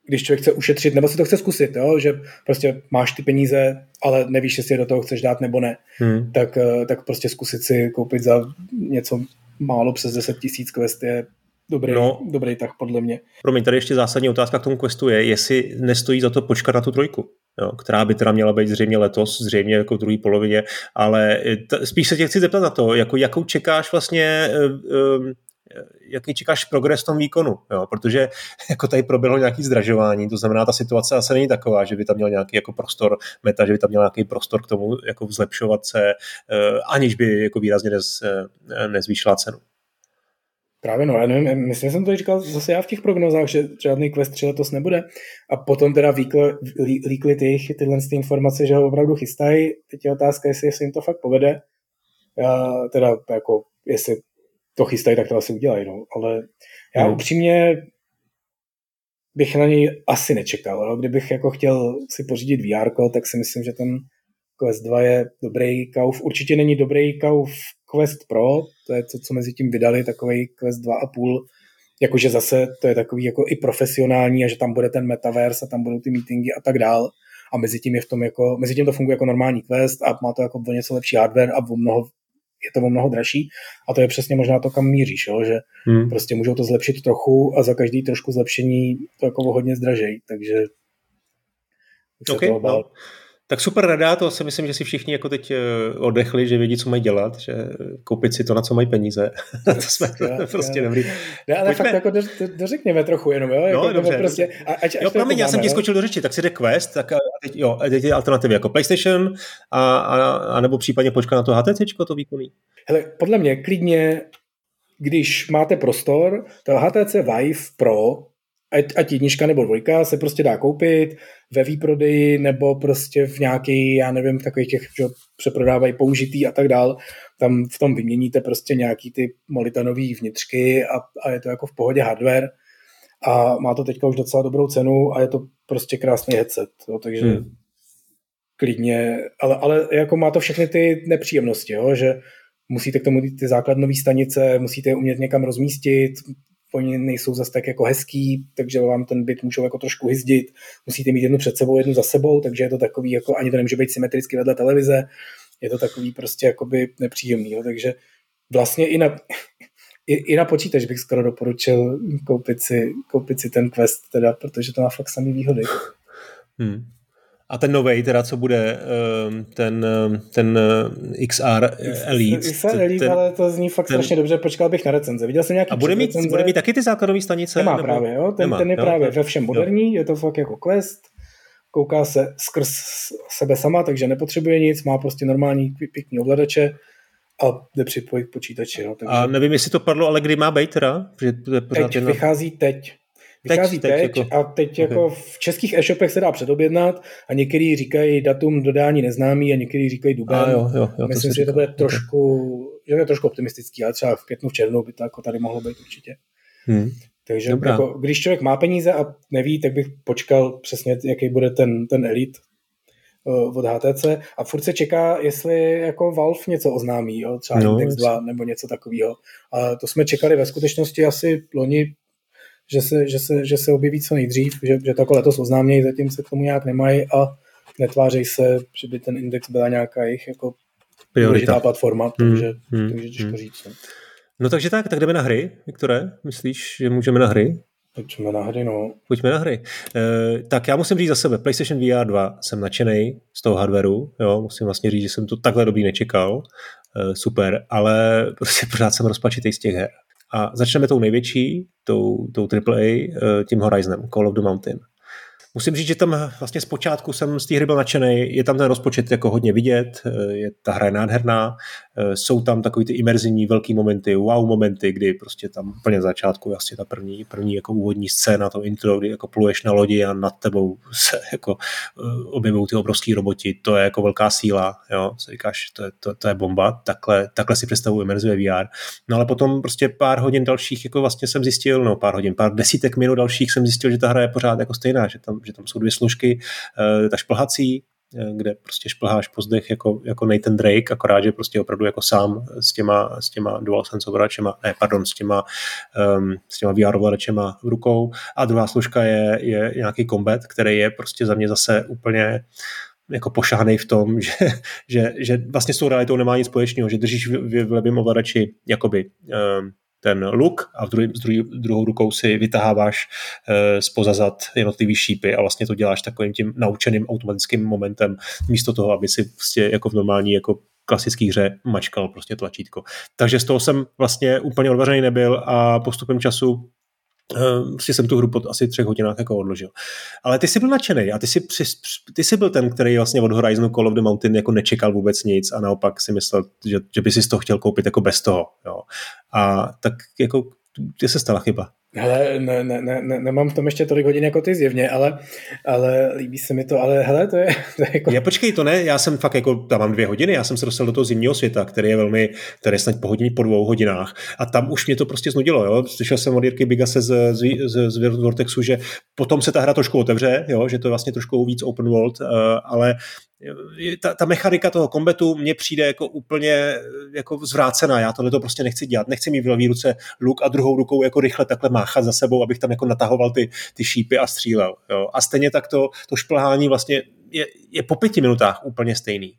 [SPEAKER 2] když člověk chce ušetřit, nebo si to chce zkusit, jo? že prostě máš ty peníze, ale nevíš, jestli je do toho chceš dát nebo ne, hmm. tak, uh, tak prostě zkusit si koupit za něco málo přes 10 tisíc quest je dobrý, no, dobrý tak podle mě.
[SPEAKER 1] Promiň, tady ještě zásadní otázka k tomu questu je, jestli nestojí za to počkat na tu trojku. Jo, která by teda měla být zřejmě letos, zřejmě jako v druhé polovině, ale t- spíš se tě chci zeptat na to, jako, jakou čekáš vlastně um, jaký čekáš progres v tom výkonu, jo? protože jako tady proběhlo nějaký zdražování, to znamená, ta situace asi není taková, že by tam měl nějaký jako prostor meta, že by tam měl nějaký prostor k tomu jako zlepšovat se, aniž by jako výrazně nez, nezvýšila cenu.
[SPEAKER 2] Právě no, já nevím, myslím, jsem to říkal zase já v těch prognozách, že žádný Quest 3 letos nebude. A potom teda líkly ty, tyhle ty informace, že ho opravdu chystají. Teď je otázka, jestli, jestli jim to fakt povede. Já teda jako, jestli to chystají, tak to asi udělají, no. Ale já no. upřímně bych na něj asi nečekal. No. Kdybych jako chtěl si pořídit VR, tak si myslím, že ten Quest 2 je dobrý kauf. Určitě není dobrý kauf Quest Pro, to je to, co mezi tím vydali, takový Quest 2,5, jakože zase to je takový jako i profesionální a že tam bude ten metaverse a tam budou ty meetingy a tak dál. A mezi tím je v tom jako, mezi tím to funguje jako normální Quest a má to jako o něco lepší hardware a o mnoho je to o mnoho dražší a to je přesně možná to, kam míříš, jo? že hmm. prostě můžou to zlepšit trochu a za každý trošku zlepšení to jako hodně zdražej, takže
[SPEAKER 1] okay, no. Tak super rada, to si myslím, že si všichni jako teď eh, odechli, že vědí, co mají dělat, že koupit si to, na co mají peníze. to jsme já, prostě já. dobrý.
[SPEAKER 2] Ne, ale Pojďme. fakt jako do, do, dořekněme trochu jenom, jo? Jako,
[SPEAKER 1] no, dobře. Prostě, a, ať, jo, promiň, já jsem ti skočil do řeči, tak si jde Quest, tak a teď, jo, teď je alternativy jako PlayStation, a, a, a nebo případně počkat na to HTC, to výkonný.
[SPEAKER 2] Hele, podle mě klidně, když máte prostor, to HTC Vive Pro ať, ať jednička nebo dvojka se prostě dá koupit ve výprodeji nebo prostě v nějaký, já nevím, v takových těch, že přeprodávají použitý a tak dál. Tam v tom vyměníte prostě nějaký ty molitanové vnitřky a, a je to jako v pohodě hardware a má to teďka už docela dobrou cenu a je to prostě krásný headset, jo, takže hmm. klidně, ale, ale jako má to všechny ty nepříjemnosti, jo, že musíte k tomu ty základnové stanice, musíte je umět někam rozmístit, oni nejsou zase tak jako hezký, takže vám ten byt můžou jako trošku hyzdit, musíte mít jednu před sebou, jednu za sebou, takže je to takový, jako ani to nemůže být symetricky vedle televize, je to takový prostě jakoby nepříjemný, jo, takže vlastně i na, i, i na počítač bych skoro doporučil koupit si, koupit si ten Quest, teda, protože to má fakt samý výhody.
[SPEAKER 1] Hmm. A ten nový, teda co bude, ehm, ten, ehm, ten eh, XR Elite.
[SPEAKER 2] XR Elite, ten, ale to zní fakt ten, strašně dobře, počkal bych na recenze. Viděl jsem nějaký
[SPEAKER 1] A bude mít, recenze. bude mít taky ty základové stanice?
[SPEAKER 2] Nemá nebo? právě, jo? Ten, Nemá, ten je jo? právě ve všem moderní, jo. je to fakt jako Quest, kouká se skrz sebe sama, takže nepotřebuje nic, má prostě normální pěkný ovladače a jde připojit počítači. Jo?
[SPEAKER 1] Takže... A nevím, jestli to padlo, ale kdy má být teda?
[SPEAKER 2] Že teď, vychází teď. Vychází teď, teď, teď jako... a teď okay. jako v českých e-shopech se dá předobjednat a některý říkají datum dodání neznámý a některý říkají duben. A
[SPEAKER 1] jo, jo, jo,
[SPEAKER 2] Myslím si, že to bude trošku, okay. že to je trošku optimistický, ale třeba v květnu, v červnu by to jako tady mohlo být určitě. Hmm. Takže jako, když člověk má peníze a neví, tak bych počkal přesně, jaký bude ten, ten Elite uh, od HTC a furt se čeká, jestli jako Valve něco oznámí, jo? třeba no, Index 2 nebo něco takového. A to jsme čekali ve skutečnosti asi loni že se, že se, že se objeví co nejdřív, že, že to jako letos oznámějí, zatím se k tomu nějak nemají a netvářejí se, že by ten index byla nějaká jejich jako důležitá platforma, hmm, takže, hmm, takže těžko hmm. říct.
[SPEAKER 1] No. no takže tak, tak jdeme na hry, Viktore, myslíš, že můžeme na hry?
[SPEAKER 2] Pojďme na hry, no.
[SPEAKER 1] Pojďme na hry. E, tak já musím říct za sebe, PlayStation VR 2 jsem nadšený z toho hardwareu, jo, musím vlastně říct, že jsem to takhle dobrý nečekal, e, super, ale prostě pořád jsem rozpačitý z těch her. A začneme tou největší, tou, tou AAA, eh, tím Horizonem, Call of the Mountain. Musím říct, že tam vlastně zpočátku jsem z té hry byl nadšený, je tam ten rozpočet jako hodně vidět, eh, je, ta hra je nádherná, jsou tam takový ty imerzivní velký momenty, wow momenty, kdy prostě tam úplně začátku vlastně ta první, první jako úvodní scéna, to intro, kdy jako pluješ na lodi a nad tebou se jako eh, objevují ty obrovský roboti, to je jako velká síla, jo, si říkáš, to je, to, to je bomba, takhle, takhle si představuji imerzivé VR. No ale potom prostě pár hodin dalších jako vlastně jsem zjistil, no pár hodin, pár desítek minut dalších jsem zjistil, že ta hra je pořád jako stejná, že tam že tam jsou dvě složky, eh, ta šplhací, eh, kde prostě šplháš po zdech jako, jako Nathan Drake, akorát, že prostě opravdu jako sám s těma, s těma DualSense ovladačema, ne, pardon, s těma, um, s těma VR ovladačema v rukou. A druhá složka je, je nějaký combat, který je prostě za mě zase úplně jako pošáhnej v tom, že, že, že vlastně s tou realitou nemá nic společného, že držíš v, v levém ovladači jakoby um, ten luk a v druhý, druhý, druhou rukou si vytaháváš e, spoza zad jednotlivý šípy a vlastně to děláš takovým tím naučeným automatickým momentem místo toho, aby si prostě jako v normální jako klasické hře mačkal prostě tlačítko. Takže z toho jsem vlastně úplně odvařený nebyl a postupem času Prostě jsem tu hru po asi třech hodinách jako odložil. Ale ty jsi byl nadšený a ty jsi, při, ty jsi byl ten, který vlastně od Horizonu Call of the Mountain jako nečekal vůbec nic a naopak si myslel, že, že by si to chtěl koupit jako bez toho. Jo. A tak jako, ty se stala chyba.
[SPEAKER 2] Hele, ne, ne, ne, nemám v tom ještě tolik hodin jako ty zjevně, ale, ale líbí se mi to, ale hele, to je, to je jako...
[SPEAKER 1] Já počkej, to ne, já jsem fakt jako, tam mám dvě hodiny, já jsem se dostal do toho zimního světa, který je velmi, který je snad po hodině, po dvou hodinách a tam už mě to prostě znudilo, jo, slyšel jsem od Jirky Bigase z, z, z, z Vortexu, že potom se ta hra trošku otevře, jo, že to je vlastně trošku víc open world, uh, ale ta, ta mechanika toho kombetu mně přijde jako úplně jako zvrácená. Já tohle to prostě nechci dělat. Nechci mít v ruce luk a druhou rukou jako rychle takhle máchat za sebou, abych tam jako natahoval ty, ty šípy a střílel. Jo. A stejně tak to, to šplhání vlastně je, je po pěti minutách úplně stejný.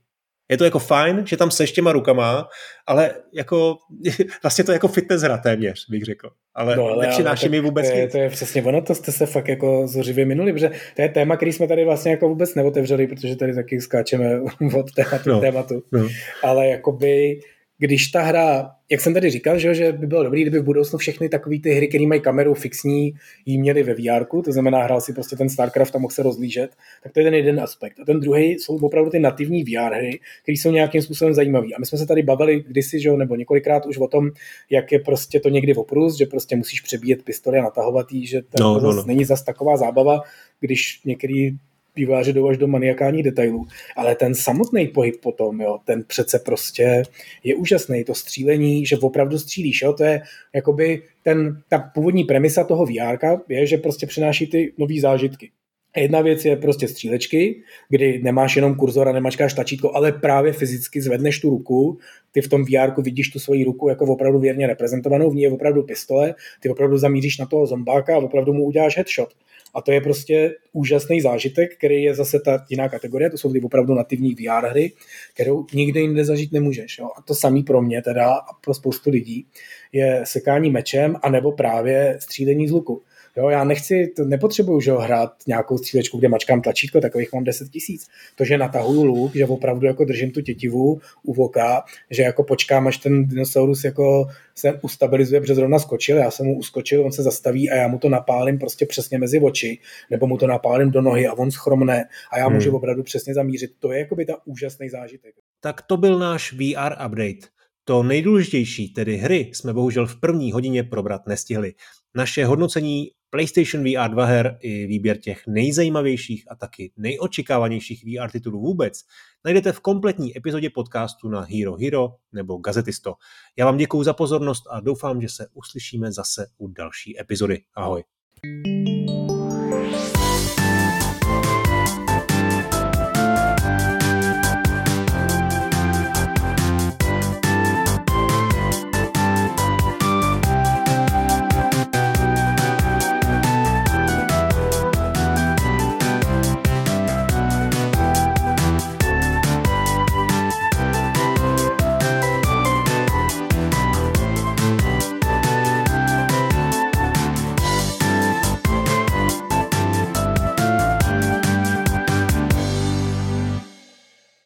[SPEAKER 1] Je to jako fajn, že tam seš těma rukama, ale jako vlastně to je jako fitness hra téměř, bych řekl. Ale, no, ale nepřináší mi vůbec
[SPEAKER 2] to je, to je přesně ono, to jste se fakt jako zuřivě minuli, protože to je téma, který jsme tady vlastně jako vůbec neotevřeli, protože tady taky skáčeme od tématu no, tématu. No. Ale jakoby když ta hra, jak jsem tady říkal, že, že by bylo dobré, kdyby v budoucnu všechny takové ty hry, které mají kameru fixní, jí měli ve VR, to znamená, hrál si prostě ten StarCraft a mohl se rozlížet, tak to je ten jeden aspekt. A ten druhý jsou opravdu ty nativní VR hry, které jsou nějakým způsobem zajímavé. A my jsme se tady bavili kdysi, že, nebo několikrát už o tom, jak je prostě to někdy oprus, že prostě musíš přebíjet pistoli a natahovat jí, že to no, no, no. není zas taková zábava, když některý výváři jdou až do maniakálních detailů, ale ten samotný pohyb potom, jo, ten přece prostě je úžasný, to střílení, že opravdu střílíš, jo, to je jakoby ten, ta původní premisa toho VR je, že prostě přináší ty nové zážitky. Jedna věc je prostě střílečky, kdy nemáš jenom kurzor a nemačkáš tačítko, ale právě fyzicky zvedneš tu ruku, ty v tom VR vidíš tu svoji ruku jako opravdu věrně reprezentovanou, v ní je opravdu pistole, ty opravdu zamíříš na toho zombáka a opravdu mu uděláš headshot. A to je prostě úžasný zážitek, který je zase ta jiná kategorie, to jsou ty opravdu nativní VR hry, kterou nikdy jinde zažít nemůžeš. Jo? A to samý pro mě teda a pro spoustu lidí je sekání mečem anebo právě střílení z luku. Jo, já nechci, to nepotřebuju že ho, hrát nějakou střílečku, kde mačkám tlačítko, takových mám 10 tisíc. To, že natahuju luk, že opravdu jako držím tu tětivu u voka, že jako počkám, až ten dinosaurus jako se ustabilizuje, protože zrovna skočil, já jsem mu uskočil, on se zastaví a já mu to napálím prostě přesně mezi oči, nebo mu to napálím do nohy a on schromne a já hmm. můžu opravdu přesně zamířit. To je jako by ta úžasný zážitek.
[SPEAKER 1] Tak to byl náš VR update. To nejdůležitější, tedy hry, jsme bohužel v první hodině probrat nestihli. Naše hodnocení PlayStation VR 2 her i výběr těch nejzajímavějších a taky nejočekávanějších VR titulů vůbec najdete v kompletní epizodě podcastu na Hero Hero nebo Gazetisto. Já vám děkuji za pozornost a doufám, že se uslyšíme zase u další epizody. Ahoj. thank you